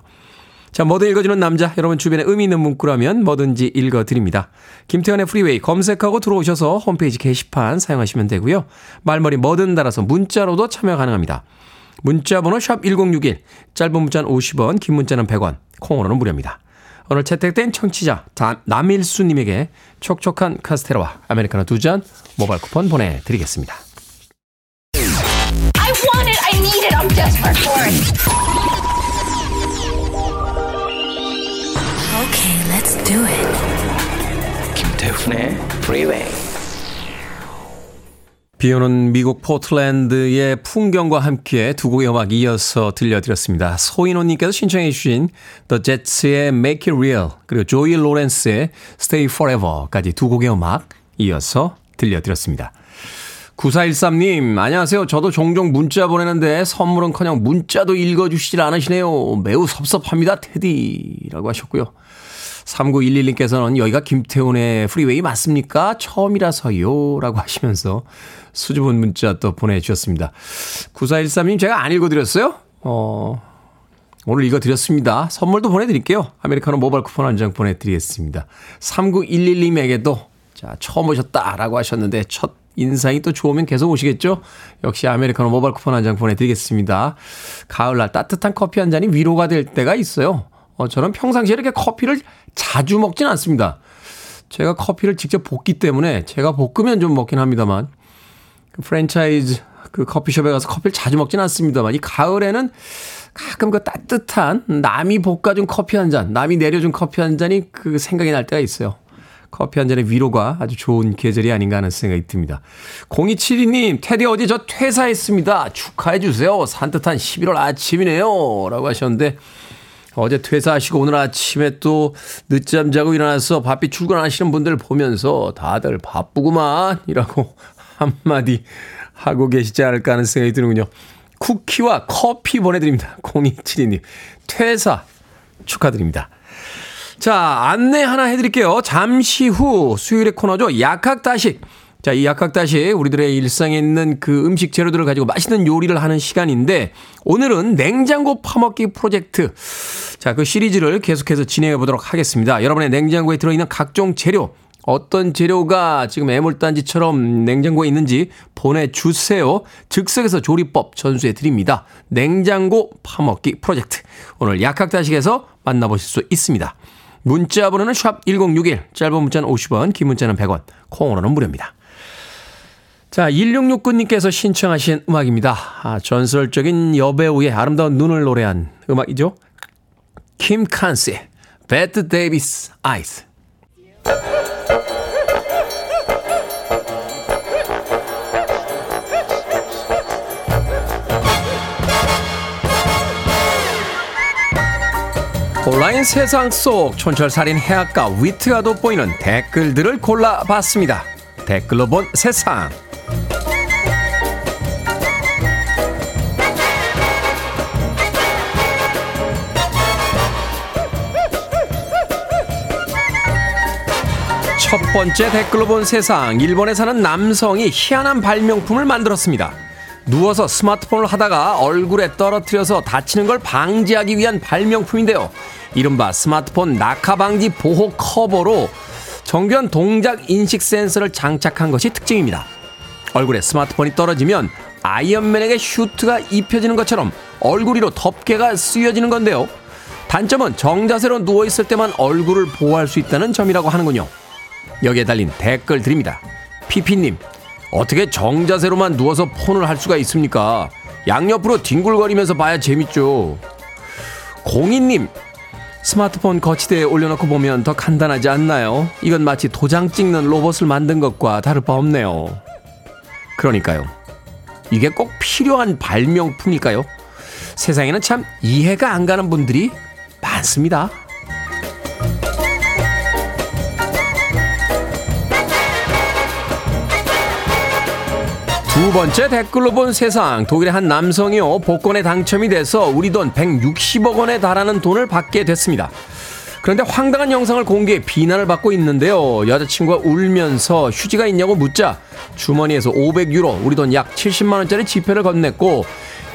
[SPEAKER 1] 자, 뭐든 읽어주는 남자. 여러분 주변에 의미 있는 문구라면 뭐든지 읽어드립니다. 김태훈의 Freeway 검색하고 들어오셔서 홈페이지 게시판 사용하시면 되고요. 말머리 뭐든 달아서 문자로도 참여 가능합니다. 문자 번호 샵 1061, 짧은 문자는 50원, 긴 문자는 100원, 콩으로는 무료입니다. 오늘 채택된 청취자 남일수님에게 촉촉한 카스테라와 아메리카노 두 잔 모바일 쿠폰 보내드리겠습니다.
[SPEAKER 5] I want it. I need it. I'm desperate for it. Do it.
[SPEAKER 6] 김태훈의 Freeway.
[SPEAKER 1] 비 오는 미국 포틀랜드의 풍경과 함께 두 곡의 음악 이어서 들려드렸습니다. 소인호님께서 신청해 주신 The Jets의 Make It Real 그리고 조이 로렌스의 Stay Forever까지 두 곡의 음악 이어서 들려드렸습니다. 9413님, 안녕하세요. 저도 종종 문자 보내는데 선물은 커녕 문자도 읽어주시질 않으시네요. 매우 섭섭합니다, 테디. 라고 하셨고요. 3911님께서는 여기가 김태훈의 프리웨이 맞습니까? 처음이라서요. 라고 하시면서 수줍은 문자 또 보내주셨습니다. 9413님, 제가 안 읽어드렸어요? 어, 오늘 읽어드렸습니다. 선물도 보내드릴게요. 아메리카노 모바일 쿠폰 한 장 보내드리겠습니다. 3911님에게도 자, 처음 오셨다라고 하셨는데 첫 인상이 또 좋으면 계속 오시겠죠? 역시 아메리카노 모바일 쿠폰 한 장 보내드리겠습니다. 가을날 따뜻한 커피 한 잔이 위로가 될 때가 있어요. 어, 저는 평상시에 이렇게 커피를 자주 먹진 않습니다. 제가 커피를 직접 볶기 때문에 제가 볶으면 좀 먹긴 합니다만 그 프랜차이즈 그 커피숍에 가서 커피를 자주 먹진 않습니다만 이 가을에는 가끔 그 따뜻한 남이 볶아준 커피 한 잔, 남이 내려준 커피 한 잔이 그 생각이 날 때가 있어요. 커피 한 잔의 위로가 아주 좋은 계절이 아닌가 하는 생각이 듭니다. 0272님, 테디 어제 저 퇴사했습니다. 축하해 주세요. 산뜻한 11월 아침이네요. 라고 하셨는데, 어제 퇴사하시고 오늘 아침에 또 늦잠 자고 일어나서 바삐 출근하시는 분들 보면서 다들 바쁘구만. 이라고 (laughs) 한마디 하고 계시지 않을까 하는 생각이 드는군요. 쿠키와 커피 보내드립니다. 0272님. 퇴사 축하드립니다. 자, 안내 하나 해드릴게요. 잠시 후 수요일의 코너죠. 약학다식. 자, 이 약학다식 우리들의 일상에 있는 그 음식 재료들을 가지고 맛있는 요리를 하는 시간인데 오늘은 냉장고 파먹기 프로젝트. 자, 그 시리즈를 계속해서 진행해 보도록 하겠습니다. 여러분의 냉장고에 들어있는 각종 재료 어떤 재료가 지금 애물단지처럼 냉장고에 있는지 보내주세요. 즉석에서 조리법 전수해 드립니다. 냉장고 파먹기 프로젝트. 오늘 약학다식에서 만나보실 수 있습니다. 문자 번호는 샵 1061, 짧은 문자는 50원, 긴 문자는 100원, 콩으로는 무료입니다. 자, 1669님께서 신청하신 음악입니다. 아, 전설적인 여배우의 아름다운 눈을 노래한 음악이죠. 킴 칸스의 Bette Davis Eyes. 온라인 세상 속 촌철살인 해악과 위트가 돋보이는 댓글들을 골라봤습니다. 댓글로 본 세상. 첫 번째 댓글로 본 세상. 일본에 사는 남성이 희한한 발명품을 만들었습니다. 누워서 스마트폰을 하다가 얼굴에 떨어뜨려서 다치는 걸 방지하기 위한 발명품인데요. 이른바 스마트폰 낙하 방지 보호 커버로 정교한 동작 인식 센서를 장착한 것이 특징입니다. 얼굴에 스마트폰이 떨어지면 아이언맨에게 슈트가 입혀지는 것처럼 얼굴 위로 덮개가 쓰여지는 건데요. 단점은 정자세로 누워있을 때만 얼굴을 보호할 수 있다는 점이라고 하는군요. 여기에 달린 댓글 드립니다. 피피님, 어떻게 정자세로만 누워서 폰을 할 수가 있습니까? 양옆으로 뒹굴거리면서 봐야 재밌죠. 공인님, 스마트폰 거치대에 올려놓고 보면 더 간단하지 않나요? 이건 마치 도장 찍는 로봇을 만든 것과 다를 바 없네요. 그러니까요. 이게 꼭 필요한 발명품일까요? 세상에는 참 이해가 안 가는 분들이 많습니다. 두 번째 댓글로 본 세상. 독일의 한 남성이요. 복권에 당첨이 돼서 우리 돈 160억 원에 달하는 돈을 받게 됐습니다. 그런데 황당한 영상을 공개해 비난을 받고 있는데요. 여자친구가 울면서 휴지가 있냐고 묻자 주머니에서 500유로, 우리 돈 약 70만 원짜리 지폐를 건넸고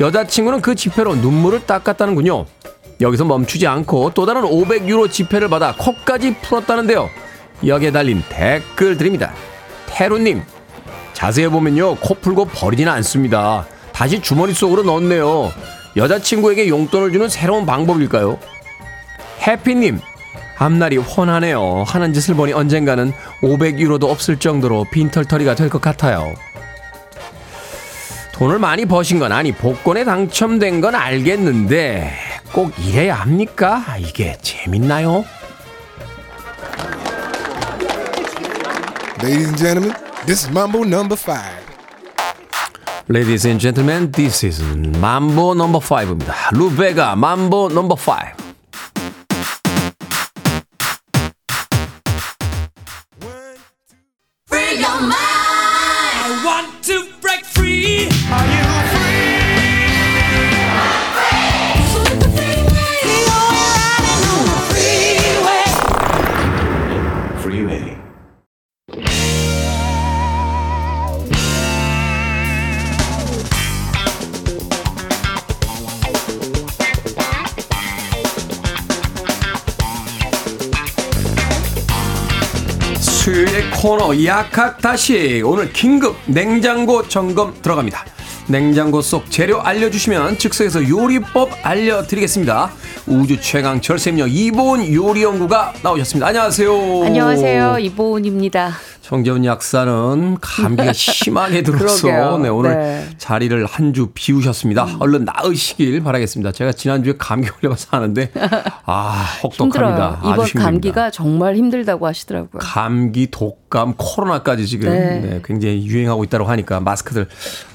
[SPEAKER 1] 여자친구는 그 지폐로 눈물을 닦았다는군요. 여기서 멈추지 않고 또 다른 500유로 지폐를 받아 컵까지 풀었다는데요. 여기에 달린 댓글 드립니다. 테루님, 자세히 보면요, 코 풀고 버리지는 않습니다. 다시 주머니 속으로 넣었네요. 여자친구에게 용돈을 주는 새로운 방법일까요? 해피님, 앞날이 훤하네요. 하는 짓을 보니 언젠가는 500유로도 없을 정도로 빈털터리가 될 것 같아요. 돈을 많이 버신 건 아니 복권에 당첨된 건 알겠는데 꼭 이래야 합니까? 이게 재밌나요?
[SPEAKER 3] Ladies and this is Mambo number five.
[SPEAKER 1] Ladies and gentlemen, this is mambo number 5입니다. 루베가 mambo number 5. 코너 약학다시 오늘 긴급 냉장고 점검 들어갑니다. 냉장고 속 재료 알려주시면 즉석에서 요리법 알려드리겠습니다. 우주 최강 절세미녀 이보은 요리연구가 나오셨습니다. 안녕하세요.
[SPEAKER 11] 안녕하세요. 이보은입니다.
[SPEAKER 1] 정재훈 약사는 감기가 (laughs) 심하게 들어서. 네, 오늘
[SPEAKER 11] 네.
[SPEAKER 1] 자리를 한 주 비우셨습니다. 얼른 나으시길 바라겠습니다. 제가 지난주에 감기 걸려서 하는데 (laughs) 아 혹독합니다.
[SPEAKER 11] 힘들어요. 이번. 감기가 정말 힘들다고 하시더라고요.
[SPEAKER 1] 감기, 독감, 코로나까지 지금
[SPEAKER 11] 네.
[SPEAKER 1] 네, 굉장히 유행하고 있다고 하니까 마스크들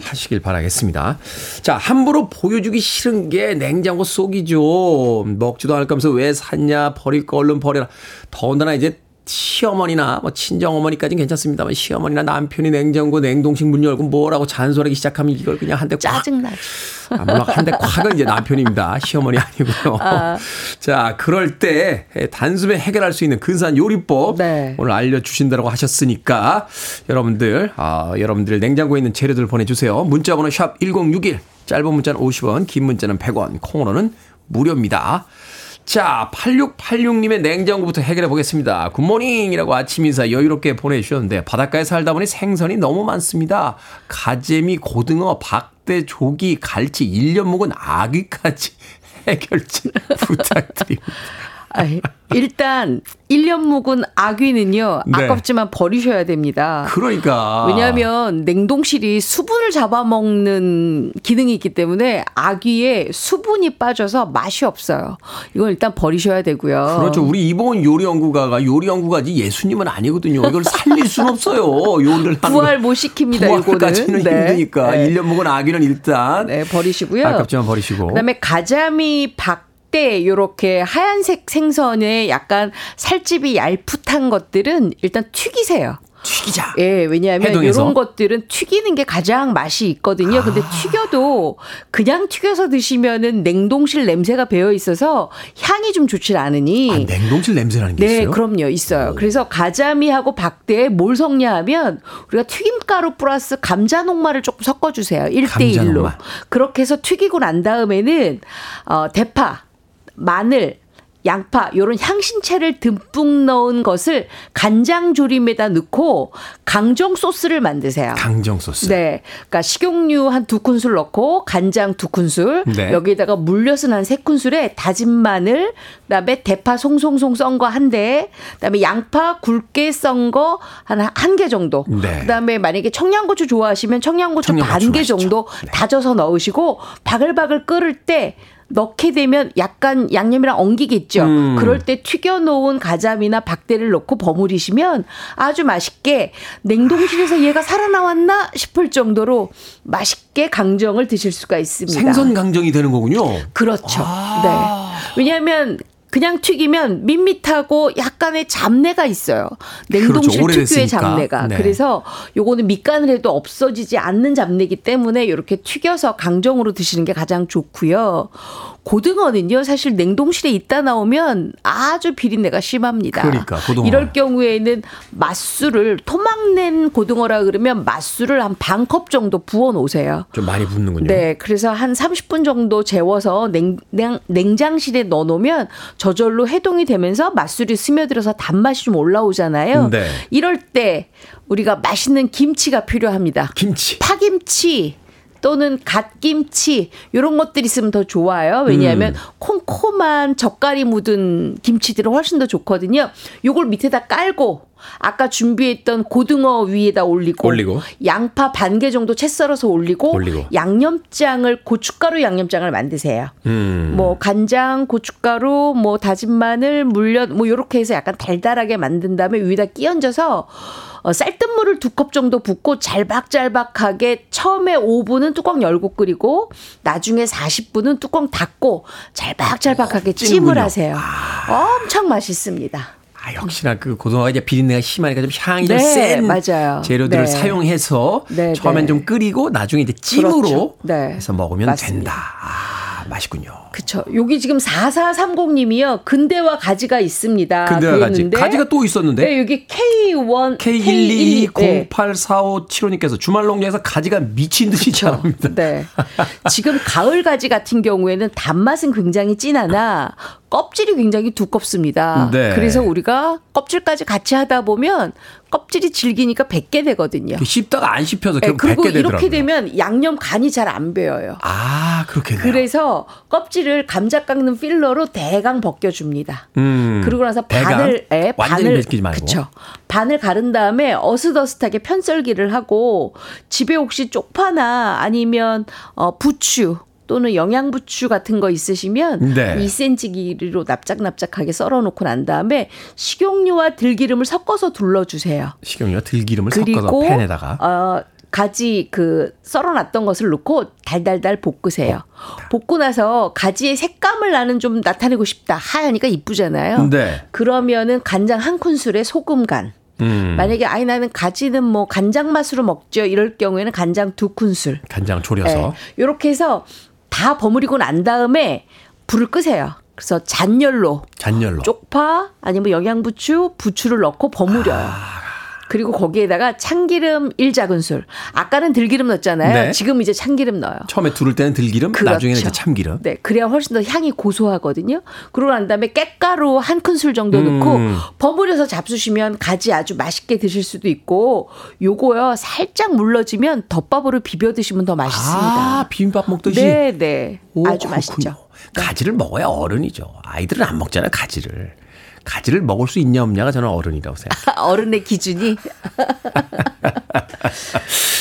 [SPEAKER 1] 하시길 바라겠습니다. 자, 함부로 보여주기 싫은 게 냉장고 속이죠. 먹지도 않을 거면서 왜 샀냐, 버릴 거 얼른 버려라. 더군다나 이제 시어머니나 뭐 친정어머니까지는 괜찮습니다만 시어머니나 남편이 냉장고 냉동식 문 열고 뭐라고 잔소리하기 시작하면 이걸 그냥 한대 콱.
[SPEAKER 11] 짜증나죠.
[SPEAKER 1] 아, 물론 한대 콱은 이제 남편입니다. 시어머니 아니고요.
[SPEAKER 11] 아.
[SPEAKER 1] 자, 그럴 때 단숨에 해결할 수 있는 근사한 요리법
[SPEAKER 11] 네.
[SPEAKER 1] 오늘 알려주신다고 하셨으니까 여러분들, 아, 여러분들 냉장고에 있는 재료들 보내주세요. 문자번호 샵 1061, 짧은 문자는 50원, 긴 문자는 100원, 콩으로는 무료입니다. 자, 8686님의 냉장고부터 해결해 보겠습니다. 굿모닝이라고 아침 인사 여유롭게 보내주셨는데, 바닷가에 살다 보니 생선이 너무 많습니다. 가재미, 고등어, 박대, 조기, 갈치, 1년 묵은 아귀까지 (laughs) 해결책 부탁드립니다.
[SPEAKER 11] 아이, 일단 1년 묵은 아귀는요.
[SPEAKER 1] 네.
[SPEAKER 11] 아깝지만 버리셔야 됩니다.
[SPEAKER 1] 그러니까.
[SPEAKER 11] 왜냐하면 냉동실이 수분을 잡아먹는 기능이 있기 때문에 아귀에 수분이 빠져서 맛이 없어요. 이건 일단 버리셔야 되고요.
[SPEAKER 1] 그렇죠. 우리 이봉원 요리 연구가가 요리 연구가지 예수님은 아니거든요. 이걸 살릴 수는 없어요. 요리를 하는
[SPEAKER 11] 부활
[SPEAKER 1] 거.
[SPEAKER 11] 못 시킵니다.
[SPEAKER 1] 부활까지는
[SPEAKER 11] 네.
[SPEAKER 1] 힘드니까.
[SPEAKER 11] 네.
[SPEAKER 1] 1년 묵은 아기는 일단
[SPEAKER 11] 네, 버리시고요.
[SPEAKER 1] 아깝지만 버리시고.
[SPEAKER 11] 그다음에 가자미 박 때 요렇게 하얀색 생선에 약간 살집이 얄풋한 것들은 일단 튀기세요.
[SPEAKER 1] 튀기자.
[SPEAKER 11] 예, 왜냐하면
[SPEAKER 1] 해동해서?
[SPEAKER 11] 이런 것들은 튀기는 게 가장 맛이 있거든요.
[SPEAKER 1] 아.
[SPEAKER 11] 근데 튀겨도 그냥 튀겨서 드시면은 냉동실 냄새가 배어 있어서 향이 좀 좋질 않으니.
[SPEAKER 1] 아, 냉동실 냄새라는 게
[SPEAKER 11] 네,
[SPEAKER 1] 있어요?
[SPEAKER 11] 그럼요. 있어요. 그래서 가자미하고 박대에 뭘 섞냐 하면 우리가 튀김가루 플러스 감자 녹말을 조금 섞어 주세요. 1대
[SPEAKER 1] 감자
[SPEAKER 11] 1로.
[SPEAKER 1] 녹말.
[SPEAKER 11] 그렇게 해서 튀기고 난 다음에는 어 대파, 마늘, 양파 요런 향신채를 듬뿍 넣은 것을 간장 조림에다 넣고 강정 소스를 만드세요.
[SPEAKER 1] 강정 소스.
[SPEAKER 11] 네. 그러니까 식용유 한 두 큰술 넣고 간장 두 큰술
[SPEAKER 1] 네.
[SPEAKER 11] 여기에다가 물엿은 한 세 큰술에 다진 마늘 그다음에 대파 송송송 썬 거 한 대, 그다음에 양파 굵게 썬 거 한 한 개 정도.
[SPEAKER 1] 네.
[SPEAKER 11] 그다음에 만약에 청양고추 좋아하시면 청양고추
[SPEAKER 1] 청양고추
[SPEAKER 11] 반개
[SPEAKER 1] 맛있죠.
[SPEAKER 11] 정도
[SPEAKER 1] 네.
[SPEAKER 11] 다져서 넣으시고 바글바글 끓을 때 넣게 되면 약간 양념이랑 엉기겠죠.
[SPEAKER 1] 음.
[SPEAKER 11] 그럴 때 튀겨놓은 가자미나 박대를 넣고 버무리시면 아주 맛있게 냉동실에서 얘가 살아나왔나 싶을 정도로 맛있게 강정을 드실 수가 있습니다.
[SPEAKER 1] 생선 강정이 되는 거군요.
[SPEAKER 11] 그렇죠.
[SPEAKER 1] 아.
[SPEAKER 11] 네. 왜냐하면 그냥 튀기면 밋밋하고 약간의 잡내가 있어요. 냉동실
[SPEAKER 1] 그렇죠.
[SPEAKER 11] 특유의. 잡내가.
[SPEAKER 1] 네.
[SPEAKER 11] 그래서 요거는 밑간을 해도 없어지지 않는 잡내기 때문에 이렇게 튀겨서 강정으로 드시는 게 가장 좋고요. 고등어는요, 사실 냉동실에 있다 나오면 아주 비린내가 심합니다.
[SPEAKER 1] 그러니까, 고등어.
[SPEAKER 11] 이럴 경우에는 맛술을 토막낸 고등어라 그러면 맛술을 한 반 컵 정도 부어 놓으세요.
[SPEAKER 1] 좀 많이 붓는군요.
[SPEAKER 11] 네, 그래서 한 30분 정도 재워서 냉, 냉, 냉장실에 넣어 놓으면 저절로 해동이 되면서 맛술이 스며들어서 단맛이 좀 올라오잖아요.
[SPEAKER 1] 네.
[SPEAKER 11] 이럴 때 우리가 맛있는 김치가 필요합니다.
[SPEAKER 1] 김치.
[SPEAKER 11] 파김치 또는 갓김치 이런 것들이 있으면 더 좋아요. 왜냐하면
[SPEAKER 1] 음.
[SPEAKER 11] 콩콩한 젓갈이 묻은 김치들은 훨씬 더 좋거든요. 요걸 밑에다 깔고 아까 준비했던 고등어 위에다 올리고,
[SPEAKER 1] 올리고.
[SPEAKER 11] 양파 반 개 정도 채 썰어서 올리고,
[SPEAKER 1] 올리고.
[SPEAKER 11] 양념장을 고춧가루 양념장을 만드세요.
[SPEAKER 1] 음.
[SPEAKER 11] 뭐 간장, 고춧가루, 뭐 다진 마늘, 물엿 뭐 요렇게 해서 약간 달달하게 만든 다음에 위에다 끼얹어서 어, 쌀뜨물을 두 컵 정도 붓고 잘박잘박하게 처음에 5분은 뚜껑 열고 끓이고 나중에 40분은 뚜껑 닫고 잘박잘박하게 찜을
[SPEAKER 1] 찌는군요.
[SPEAKER 11] 하세요. 엄청 맛있습니다.
[SPEAKER 1] 아, 역시나 그 고등어가 이제 비린내가 심하니까 좀 향이 좀
[SPEAKER 11] 네,
[SPEAKER 1] 센
[SPEAKER 11] 맞아요.
[SPEAKER 1] 재료들을
[SPEAKER 11] 네.
[SPEAKER 1] 사용해서
[SPEAKER 11] 네,
[SPEAKER 1] 처음엔
[SPEAKER 11] 네.
[SPEAKER 1] 좀 끓이고 나중에 이제 찜으로
[SPEAKER 11] 그렇죠. 네.
[SPEAKER 1] 해서 먹으면
[SPEAKER 11] 맞습니다.
[SPEAKER 1] 된다. 아, 맛있군요.
[SPEAKER 11] 그쵸. 여기 지금 4430님이요. 근대와 가지가 있습니다.
[SPEAKER 1] 근데가 가지. 가지가 또 있었는데.
[SPEAKER 11] 네, 여기 K1, K12, 네.
[SPEAKER 1] K122084575님께서 주말 농장에서 가지가 미친 듯이 자랍니다.
[SPEAKER 11] 네. 지금 가을 가지 같은 경우에는 단맛은 굉장히 진하나 껍질이 굉장히 두껍습니다.
[SPEAKER 1] 네.
[SPEAKER 11] 그래서 우리가 껍질까지 같이 하다 보면 껍질이 질기니까 뱉게 되거든요.
[SPEAKER 1] 씹다가 안 씹혀서
[SPEAKER 11] 네,
[SPEAKER 1] 결국
[SPEAKER 11] 그리고
[SPEAKER 1] 뱉게 되더라고요.
[SPEAKER 11] 이렇게 되면 양념 간이 잘 안 배어요.
[SPEAKER 1] 아, 그렇겠네요.
[SPEAKER 11] 그래서 껍질을 감자 깎는 필러로 대강 벗겨줍니다.
[SPEAKER 1] 음,
[SPEAKER 11] 그러고 나서? 반을 예,
[SPEAKER 1] 완전히
[SPEAKER 11] 반을. 그쵸. 반을 가른 다음에 어슷어슷하게 편썰기를 하고 집에 혹시 쪽파나 아니면 어 부추 또는 영양부추 같은 거 있으시면
[SPEAKER 1] 네.
[SPEAKER 11] 2cm 길이로 납작납작하게 썰어 놓고 난 다음에 식용유와 들기름을 섞어서 둘러 주세요.
[SPEAKER 1] 식용유와 들기름을 섞어서 팬에다가
[SPEAKER 11] 어 가지 그 썰어놨던 것을 넣고 달달달 볶으세요. 볶고 나서 가지의 색감을 나는 좀 나타내고 싶다. 하얘니까 이쁘잖아요.
[SPEAKER 1] 네.
[SPEAKER 11] 그러면은 간장 한 큰술에 소금 간.
[SPEAKER 1] 음.
[SPEAKER 11] 만약에 아이 나는 가지는 뭐 간장 맛으로 먹죠. 이럴 경우에는 간장 두 큰술.
[SPEAKER 1] 간장 졸여서.
[SPEAKER 11] 이렇게 해서 다 버무리고 난 다음에 불을 끄세요. 그래서 잔열로
[SPEAKER 1] 잔열로.
[SPEAKER 11] 쪽파 아니면 영양부추, 부추를 넣고 버무려요.
[SPEAKER 1] 아.
[SPEAKER 11] 그리고 거기에다가 참기름 1작은술. 아까는 들기름 넣었잖아요.
[SPEAKER 1] 네.
[SPEAKER 11] 지금 이제 참기름 넣어요.
[SPEAKER 1] 처음에 두를 때는 들기름,
[SPEAKER 11] 그렇죠.
[SPEAKER 1] 나중에는 이제 참기름.
[SPEAKER 11] 네, 그래야 훨씬 더 향이 고소하거든요. 그러고 난 다음에 깻가루 한 큰술 정도
[SPEAKER 1] 음.
[SPEAKER 11] 넣고 버무려서 잡수시면 가지 아주 맛있게 드실 수도 있고 요거요 살짝 물러지면 덮밥으로 비벼 드시면 더 맛있습니다.
[SPEAKER 1] 아, 비빔밥 먹듯이.
[SPEAKER 11] 네, 네.
[SPEAKER 1] 오,
[SPEAKER 11] 아주
[SPEAKER 1] 그렇군요.
[SPEAKER 11] 맛있죠.
[SPEAKER 1] 가지를 먹어야 어른이죠. 아이들은 안 먹잖아요, 가지를. 가지를 먹을 수 있냐 없냐가 저는 어른이라고 생각해요. (laughs)
[SPEAKER 11] 어른의 기준이. (laughs)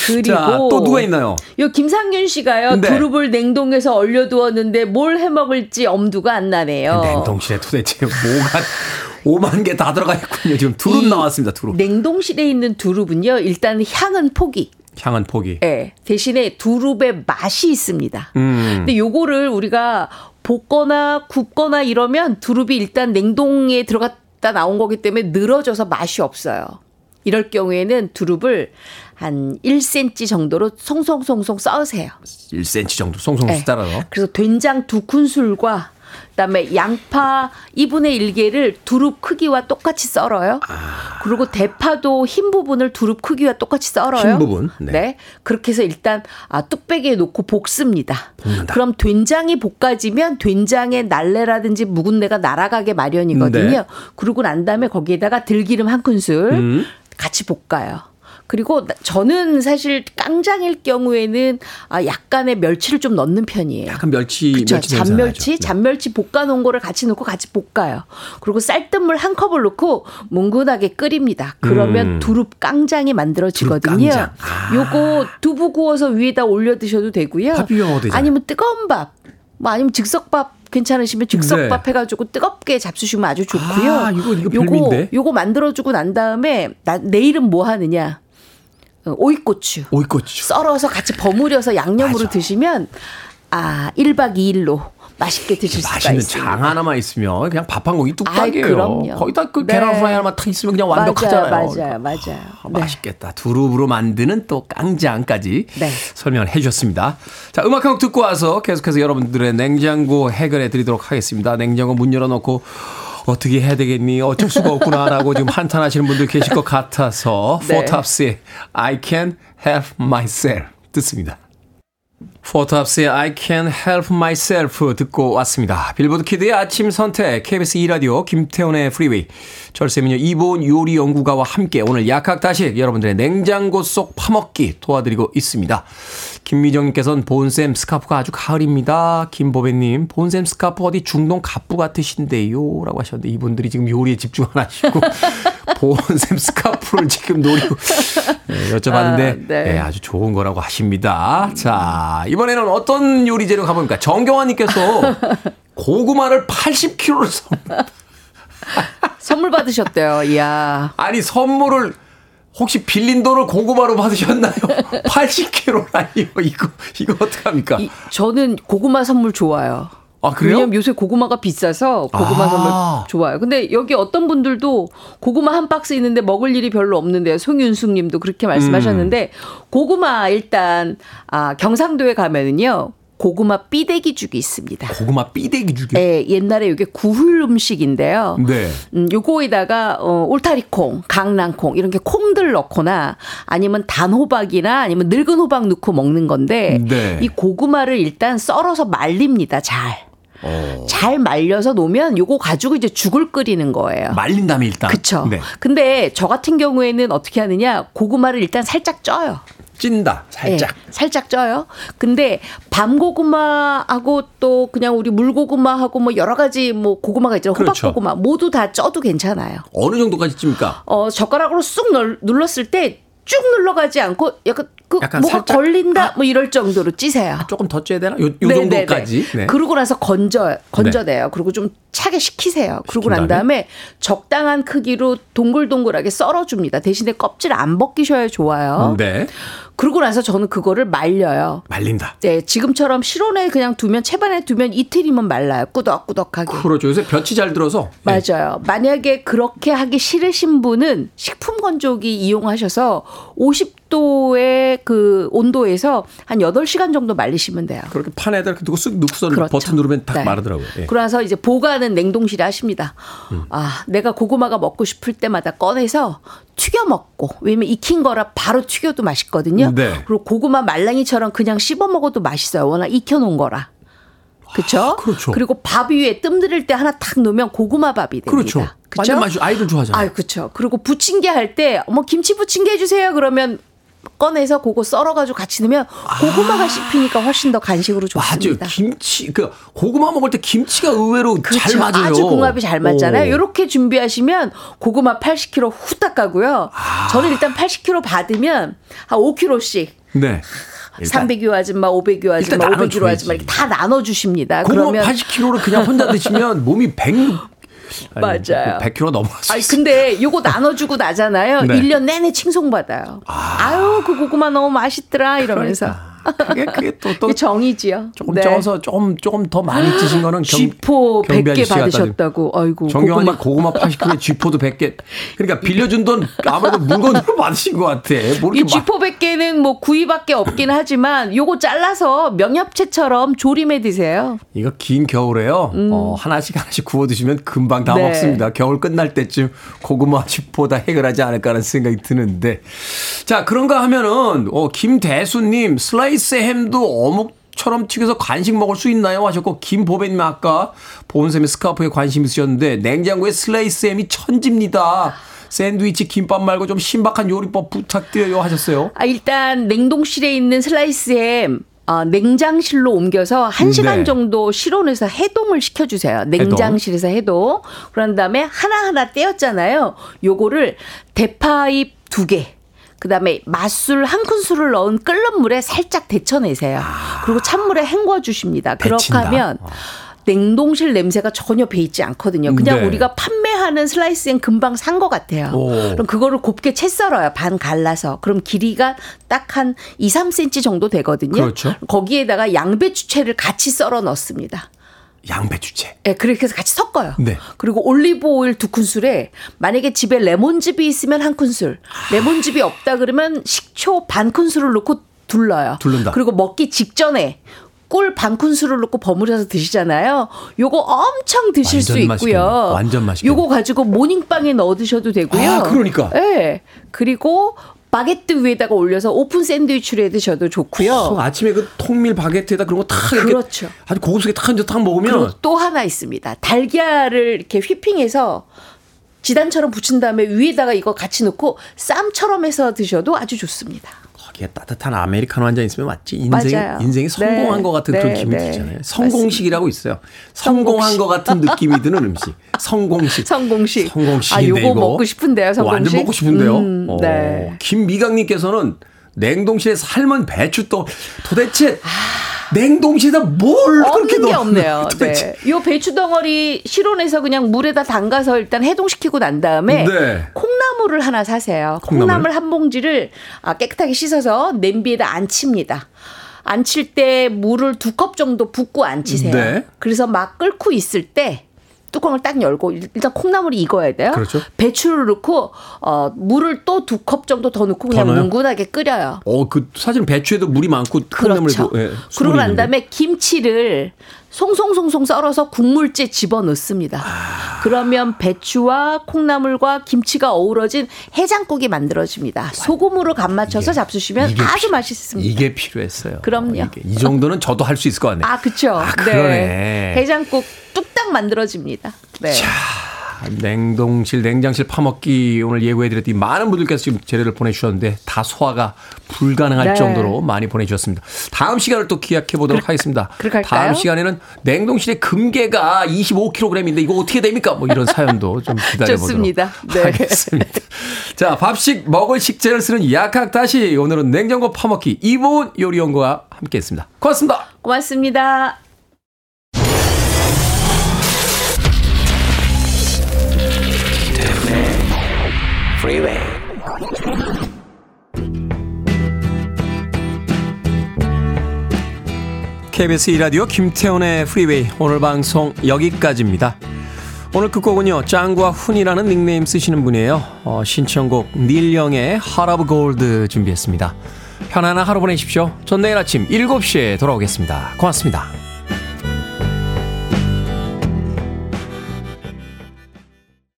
[SPEAKER 11] 그리고
[SPEAKER 1] 자, 또 누가 있나요?
[SPEAKER 11] 요 김상균 씨가요.
[SPEAKER 1] 네.
[SPEAKER 11] 두릅을 냉동해서 얼려두었는데 뭘 해 먹을지 엄두가 안 나네요.
[SPEAKER 1] 냉동실에 도대체 뭐가 (laughs) 5만 개 다 들어가 있군요. 지금 두릅
[SPEAKER 11] 이
[SPEAKER 1] 나왔습니다, 두릅.
[SPEAKER 11] 냉동실에 있는 두릅은요. 일단 향은 포기.
[SPEAKER 1] 향은 포기.
[SPEAKER 11] 예. 대신에 두릅의 맛이 있습니다.
[SPEAKER 1] 음.
[SPEAKER 11] 근데 요거를 우리가 볶거나 굽거나 이러면 두릅이 일단 냉동에 들어갔다 나온 거기 때문에 늘어져서 맛이 없어요. 이럴 경우에는 두릅을 한 1cm 정도로 송송송송 써으세요.
[SPEAKER 1] 1cm 정도 송송
[SPEAKER 11] 네.
[SPEAKER 1] 따라서.
[SPEAKER 11] 그래서 된장 두 큰술과 그다음에 양파 2분의 1개를 두릅 크기와 똑같이 썰어요. 그리고 대파도 흰 부분을 두릅 크기와 똑같이 썰어요.
[SPEAKER 1] 흰 부분? 네.
[SPEAKER 11] 네. 그렇게 해서 일단 아, 뚝배기에 놓고 볶습니다.
[SPEAKER 1] 볶는다.
[SPEAKER 11] 그럼 된장이 볶아지면 된장의 날래라든지 묵은 내가 날아가게 마련이거든요.
[SPEAKER 1] 네.
[SPEAKER 11] 그러고 난 다음에 거기에다가 들기름 한 큰술
[SPEAKER 1] 음.
[SPEAKER 11] 같이 볶아요. 그리고 나- 저는 사실 깡장일 경우에는 아 약간의 멸치를 좀 넣는 편이에요.
[SPEAKER 1] 약간 멸치. 멸치
[SPEAKER 11] 잔멸치.
[SPEAKER 1] 네.
[SPEAKER 11] 잔멸치 볶아 놓은 거를 같이 넣고 같이 볶아요. 그리고 쌀뜨물 한 컵을 넣고 뭉근하게 끓입니다. 그러면
[SPEAKER 1] 음.
[SPEAKER 11] 두릅 깡장이 만들어지거든요.
[SPEAKER 1] 깡장. 아.
[SPEAKER 11] 요거 두부 구워서 위에다 올려 드셔도 되고요. 아니면 뜨거운 밥, 뭐 아니면 즉석밥 괜찮으시면 즉석밥
[SPEAKER 1] 네.
[SPEAKER 11] 해가지고 뜨겁게 잡수시면 아주 좋고요.
[SPEAKER 1] 아, 이거- 이거
[SPEAKER 11] 요거
[SPEAKER 1] 별미인데?
[SPEAKER 11] 요거 만들어주고 난 다음에 나, 내일은 뭐 하느냐? 어, 오이고추.
[SPEAKER 1] 오이고추.
[SPEAKER 11] 썰어서 같이 버무려서 양념으로
[SPEAKER 1] 맞아.
[SPEAKER 11] 드시면 아 1박 2일로 맛있게 드실 수가 있습니다.
[SPEAKER 1] 장 하나만 있으면 그냥 밥 한 공기 뚝딱이에요.
[SPEAKER 11] 아이, 그럼요.
[SPEAKER 1] 거기다 그
[SPEAKER 11] 네.
[SPEAKER 1] 계란 후라이 하나만 탁 있으면 그냥 완벽하잖아요.
[SPEAKER 11] 맞아요, 맞아요, 맞아요.
[SPEAKER 1] 아, 맛있겠다. 두릅으로 만드는 또 깡장까지
[SPEAKER 11] 네.
[SPEAKER 1] 설명을 해주셨습니다. 자, 음악 한 곡 듣고 와서 계속해서 여러분들의 냉장고 해결해 드리도록 하겠습니다. 냉장고 문 열어놓고 어떻게 해야 되겠니? 어쩔 수가 없구나라고 지금 한탄하시는 분들 계실 것 같아서
[SPEAKER 11] 네.
[SPEAKER 1] 포탑스의 I can help myself 듣습니다. 포탑스의 I can help myself 듣고 왔습니다. 빌보드 키드의 아침 선택 KBS 2라디오 김태훈의 프리웨이 절세미녀 이보은 요리 연구가와 함께 오늘 약학다식 여러분들의 냉장고 속 파먹기 도와드리고 있습니다. 김미정님께서는 본쌤 스카프가 아주 가을입니다. 김보배님 본쌤 스카프 어디 중동 갑부 같으신데요 라고 하셨는데 이분들이 지금 요리에 집중 안 하시고 (laughs) 본쌤 스카프를 지금 노리고 네, 여쭤봤는데
[SPEAKER 11] 아, 네.
[SPEAKER 1] 네, 아주 좋은 거라고 하십니다. 자, 이번에는 어떤 요리 재료 가봅니까? 정경환님께서 고구마를 80kg를 선물.
[SPEAKER 11] 선물 받으셨대요. 이야.
[SPEAKER 1] 아니, 선물을 혹시 빌린 돈을 고구마로 받으셨나요? 80kg라니요. 이거, 이거 어떡합니까?
[SPEAKER 11] 이, 저는 고구마 선물 좋아요.
[SPEAKER 1] 아, 그래요?
[SPEAKER 11] 왜냐면 요새 고구마가 비싸서 고구마
[SPEAKER 1] 아.
[SPEAKER 11] 선물 좋아요. 근데 여기 어떤 분들도 고구마 한 박스 있는데 먹을 일이 별로 없는데요. 송윤숙 님도 그렇게 말씀하셨는데
[SPEAKER 1] 음.
[SPEAKER 11] 고구마 일단 아, 경상도에 가면은요. 고구마 삐대기죽이 있습니다.
[SPEAKER 1] 고구마 삐대기 죽여.
[SPEAKER 11] 예, 옛날에 이게 구훌 음식인데요.
[SPEAKER 1] 네.
[SPEAKER 11] 음, 요거에다가 어, 울타리콩, 강낭콩 이런 게 콩들 넣거나 아니면 단호박이나 아니면 늙은 호박 넣고 먹는 건데
[SPEAKER 1] 네.
[SPEAKER 11] 이 고구마를 일단 썰어서 말립니다. 잘.
[SPEAKER 1] 어.
[SPEAKER 11] 잘 말려서 놓으면 요거 가지고 이제 죽을 끓이는 거예요.
[SPEAKER 1] 말린 다음에 일단.
[SPEAKER 11] 그쵸.
[SPEAKER 1] 네.
[SPEAKER 11] 근데 저 같은 경우에는 어떻게 하느냐. 고구마를 일단 살짝 쪄요.
[SPEAKER 1] 찐다. 살짝.
[SPEAKER 11] 예, 살짝 쪄요. 근데 밤고구마하고 또 그냥 우리 물고구마하고 뭐 여러 가지 뭐 고구마가 있잖아요.
[SPEAKER 1] 그렇죠.
[SPEAKER 11] 호박고구마 모두 다 쪄도 괜찮아요.
[SPEAKER 1] 어느 정도까지 찝니까?
[SPEAKER 11] 어, 젓가락으로 쑥 널- 눌렀을 때 쭉 눌러가지 않고 약간 그
[SPEAKER 1] 약간
[SPEAKER 11] 뭐가
[SPEAKER 1] 살짝-
[SPEAKER 11] 걸린다 뭐 이럴 정도로 찌세요.
[SPEAKER 1] 조금 더 쪄야 되나? 요, 요
[SPEAKER 11] 네,
[SPEAKER 1] 정도까지.
[SPEAKER 11] 네, 네.
[SPEAKER 1] 네.
[SPEAKER 11] 그러고 나서 건져 건져내요. 그리고 좀 차게 식히세요. 그러고 난 다음에 적당한 크기로 동글동글하게 썰어줍니다. 대신에 껍질 안 벗기셔야 좋아요.
[SPEAKER 1] 네.
[SPEAKER 11] 그러고 나서 저는 그거를 말려요.
[SPEAKER 1] 말린다.
[SPEAKER 11] 네, 지금처럼 실온에 그냥 두면 채반에 두면 이틀이면 말라요. 꾸덕꾸덕하게.
[SPEAKER 1] 그렇죠. 요새 볕이 잘 들어서. 네.
[SPEAKER 11] 맞아요. 만약에 그렇게 하기 싫으신 분은 식품 건조기 이용하셔서 50도의 그 온도에서 한 8시간 정도 말리시면 돼요.
[SPEAKER 1] 그렇게 판에다 이렇게 두고 쓱 넣고서
[SPEAKER 11] 그렇죠.
[SPEAKER 1] 버튼 누르면 딱
[SPEAKER 11] 네.
[SPEAKER 1] 마르더라고요. 예.
[SPEAKER 11] 그러나서 이제 보관은 냉동실에 하십니다.
[SPEAKER 1] 음.
[SPEAKER 11] 아, 내가 고구마가 먹고 싶을 때마다 꺼내서 튀겨 먹고 왜냐면 익힌 거라 바로 튀겨도 맛있거든요.
[SPEAKER 1] 네.
[SPEAKER 11] 그리고 고구마 말랑이처럼 그냥 씹어 먹어도 맛있어요. 워낙 익혀 놓은 거라. 그렇죠?
[SPEAKER 1] 그렇죠.
[SPEAKER 11] 그리고 밥 위에 뜸 들일 때 하나 탁 넣으면 고구마 밥이 됩니다.
[SPEAKER 1] 그렇죠.
[SPEAKER 11] 그쵸?
[SPEAKER 1] 완전 맛이 아이들 좋아하잖아요.
[SPEAKER 11] 아, 그렇죠. 그리고 부침개 할때 어머 김치 부침개 해 주세요. 그러면 꺼내서 그거 썰어가지고 같이 넣으면 고구마가 씹히니까 훨씬 더 간식으로
[SPEAKER 1] 맞아요.
[SPEAKER 11] 좋습니다.
[SPEAKER 1] 김치 그 고구마 먹을 때 김치가 의외로 잘
[SPEAKER 11] 그렇죠.
[SPEAKER 1] 맞아요.
[SPEAKER 11] 아주 궁합이 잘 맞잖아요.
[SPEAKER 1] 오.
[SPEAKER 11] 이렇게 준비하시면 고구마 80kg 후딱 가고요.
[SPEAKER 1] 아.
[SPEAKER 11] 저는 일단 80kg 받으면 한 5kg씩
[SPEAKER 1] 네.
[SPEAKER 11] 300유 아줌마, 500유 아줌마,
[SPEAKER 1] 일단
[SPEAKER 11] 500유
[SPEAKER 1] 나눠줘야지.
[SPEAKER 11] 아줌마 이렇게 다 나눠 주십니다.
[SPEAKER 1] 고구마
[SPEAKER 11] 그러면
[SPEAKER 1] 80kg를 그냥 혼자 드시면 몸이 100
[SPEAKER 11] 맞아요.
[SPEAKER 1] 100kg 넘어갔어요.
[SPEAKER 11] 아니 근데 요거 나눠주고 나잖아요. (laughs)
[SPEAKER 1] 네.
[SPEAKER 11] 1년 내내 칭송받아요. 아. 유 그 고구마 너무 맛있더라 이러면서.
[SPEAKER 1] 그 게 그게 또 또
[SPEAKER 11] 정이지요.
[SPEAKER 1] 조금
[SPEAKER 11] 네.
[SPEAKER 1] 쪄서 조금 조금 더 많이 드신 거는 경,
[SPEAKER 11] 쥐포
[SPEAKER 1] 경비
[SPEAKER 11] 100개
[SPEAKER 1] 아저씨 갖다 주-
[SPEAKER 11] 받으셨다고. 아이고.
[SPEAKER 1] 정경환이
[SPEAKER 11] 고구마.
[SPEAKER 1] 고구마 80kg에 쥐포도 100개. 그러니까 빌려준 돈 아무래도 물건으로 받으신 것 같아.
[SPEAKER 11] 뭐이 쥐포 100개는 뭐 구이밖에 없긴 하지만 요거 잘라서 명엽채처럼 조림해 드세요.
[SPEAKER 1] 이거 긴 겨울에요. 어, 하나씩 하나씩 구워 드시면 금방 다
[SPEAKER 11] 음. 네.
[SPEAKER 1] 먹습니다. 겨울 끝날 때쯤 고구마 쥐포 다 해결하지 않을까라는 생각이 드는데. 자, 그런가 하면은 어, 김대수님 슬라이스 햄도 어묵처럼 튀겨서 간식 먹을 수 있나요? 하셨고 김보배님 아까 본쌤의 스카프에 관심 있으셨는데 냉장고에 슬라이스 햄이 천지입니다. 샌드위치 김밥 말고 좀 신박한 요리법 부탁드려요 하셨어요.
[SPEAKER 11] 아, 일단 냉동실에 있는 슬라이스 햄 어, 냉장실로 옮겨서 한시간
[SPEAKER 1] 네.
[SPEAKER 11] 정도 실온에서 해동을 시켜주세요. 냉장실에서 해동. 그런 다음에 하나하나 떼었잖아요. 요거를 대파잎 두 개. 그 다음에 맛술 한 큰술을 넣은 끓는 물에 살짝 데쳐내세요. 그리고 찬물에 헹궈 주십니다. 그렇게. 하면 냉동실 냄새가 전혀 배이지 않거든요. 그냥
[SPEAKER 1] 네.
[SPEAKER 11] 우리가 판매하는 슬라이스엔 금방 산 것 같아요.
[SPEAKER 1] 오.
[SPEAKER 11] 그럼 그거를 곱게 채 썰어요. 반 갈라서. 그럼 길이가 딱 한 2, 3cm 정도 되거든요.
[SPEAKER 1] 그렇죠.
[SPEAKER 11] 거기에다가 양배추채를 같이 썰어 넣습니다.
[SPEAKER 1] 양배추채.
[SPEAKER 11] 예, 그렇게 해서 같이 섞어요.
[SPEAKER 1] 네.
[SPEAKER 11] 그리고 올리브 오일 두 큰술에 만약에 집에 레몬즙이 있으면 한 큰술, 레몬즙이 없다 그러면 식초 반 큰술을 넣고 둘러요.
[SPEAKER 1] 둘른다.
[SPEAKER 11] 그리고 먹기 직전에 꿀 반 큰술을 넣고 버무려서 드시잖아요. 요거 엄청 드실 수 있고요.
[SPEAKER 1] 맛있겠네. 완전 맛있겠네.
[SPEAKER 11] 요거 가지고 모닝빵에 넣어 드셔도 되고요.
[SPEAKER 1] 아, 그러니까.
[SPEAKER 11] 예. 그리고 바게트 위에다가 올려서 오픈 샌드위치로 해 드셔도 좋고요.
[SPEAKER 1] 어, 아침에 그 통밀 바게트에다 그런 거탁 이렇게
[SPEAKER 11] 그렇죠.
[SPEAKER 1] 아주 고급스럽게 탁 얹어 탁 먹으면
[SPEAKER 11] 또 하나 있습니다. 달걀을 이렇게 휘핑해서 지단처럼 붙인 다음에 위에다가 이거 같이 넣고 쌈처럼 해서 드셔도 아주 좋습니다.
[SPEAKER 1] 거기에 따뜻한 아메리카노 한 잔 있으면 맞지 인생
[SPEAKER 11] 맞아요.
[SPEAKER 1] 인생이 성공한
[SPEAKER 11] 네.
[SPEAKER 1] 것 같은 그런
[SPEAKER 11] 네,
[SPEAKER 1] 기분이
[SPEAKER 11] 네.
[SPEAKER 1] 들잖아요. 성공식이라고 있어요. 성공한
[SPEAKER 11] 성공식.
[SPEAKER 1] 것 같은 느낌이 드는 음식. (laughs) 성공식.
[SPEAKER 11] 성공식.
[SPEAKER 1] 성공식인데
[SPEAKER 11] 아, 요거
[SPEAKER 1] 이거
[SPEAKER 11] 먹고 싶은데요, 성공식.
[SPEAKER 1] 완전 먹고 싶은데요.
[SPEAKER 11] 음,
[SPEAKER 1] 어,
[SPEAKER 11] 네.
[SPEAKER 1] 김미강님께서는 냉동실에 삶은 배추 또 도대체
[SPEAKER 11] 아.
[SPEAKER 1] 냉동실에다 뭘 그렇게
[SPEAKER 11] 없는 게? 없네요. (laughs)
[SPEAKER 1] 도대체.
[SPEAKER 11] 네. 요 배추 덩어리 실온에서 그냥 물에다 담가서 일단 해동시키고 난 다음에
[SPEAKER 1] 네.
[SPEAKER 11] 콩나물을 하나 사세요.
[SPEAKER 1] 콩나물?
[SPEAKER 11] 콩나물 한 봉지를 아, 깨끗하게 씻어서 냄비에다 안 칩니다. 안 칠 때 물을 두 컵 정도 붓고 안 치세요.
[SPEAKER 1] 네.
[SPEAKER 11] 그래서 막 끓고 있을 때 뚜껑을 딱 열고 일단 콩나물이 익어야 돼요.
[SPEAKER 1] 그렇죠.
[SPEAKER 11] 배추를 넣고 어 물을 또 두 컵 정도 더 넣고 그냥? 뭉근하게 끓여요.
[SPEAKER 1] 어, 그 사실은 배추에도 물이 많고 콩나물에도
[SPEAKER 11] 그렇죠.
[SPEAKER 1] 예,
[SPEAKER 11] 그러고 난. 다음에 김치를 송송송송 썰어서 국물째 집어 넣습니다.
[SPEAKER 1] 아.
[SPEAKER 11] 그러면 배추와 콩나물과 김치가 어우러진 해장국이 만들어집니다. 소금으로 간 맞춰서 잡수시면
[SPEAKER 1] 이게
[SPEAKER 11] 아주
[SPEAKER 1] 피-
[SPEAKER 11] 맛있습니다.
[SPEAKER 1] 이게 필요했어요.
[SPEAKER 11] 그럼요.
[SPEAKER 1] 이게 이 정도는 저도 할 수 있을 것 같네요.
[SPEAKER 11] 아, 그쵸.
[SPEAKER 1] 아, 그러네.
[SPEAKER 11] 해장국 뚝딱 만들어집니다. 네.
[SPEAKER 1] 냉동실, 냉장실 파먹기 오늘 예고해드렸더니 많은 분들께서 지금 재료를 보내주셨는데 다 소화가 불가능할
[SPEAKER 11] 네.
[SPEAKER 1] 정도로 많이 보내주셨습니다. 다음 시간을 또 기약해 보도록 하겠습니다. 다음 시간에는 냉동실에 금괴가 25kg인데 이거 어떻게 됩니까? 뭐 이런 사연도 좀 (laughs) 기다려 보도록
[SPEAKER 11] 좋습니다. 네.
[SPEAKER 1] 하겠습니다. 자, 밥식 먹을 식재를 쓰는 약학 다시 오늘은 냉장고 파먹기 이보은 요리연구와 함께했습니다. 고맙습니다.
[SPEAKER 11] 고맙습니다.
[SPEAKER 6] Freeway.
[SPEAKER 1] KBS 2라디오 김태훈의 프리웨이 오늘 방송 여기까지입니다. 오늘 끝곡은요. 짱과 훈이라는 닉네임 쓰시는 분이에요. 어, 신청곡 닐 영의 Heart of Gold 준비했습니다. 편안한 하루 보내십시오. 전 내일 아침 7시에 돌아오겠습니다. 고맙습니다.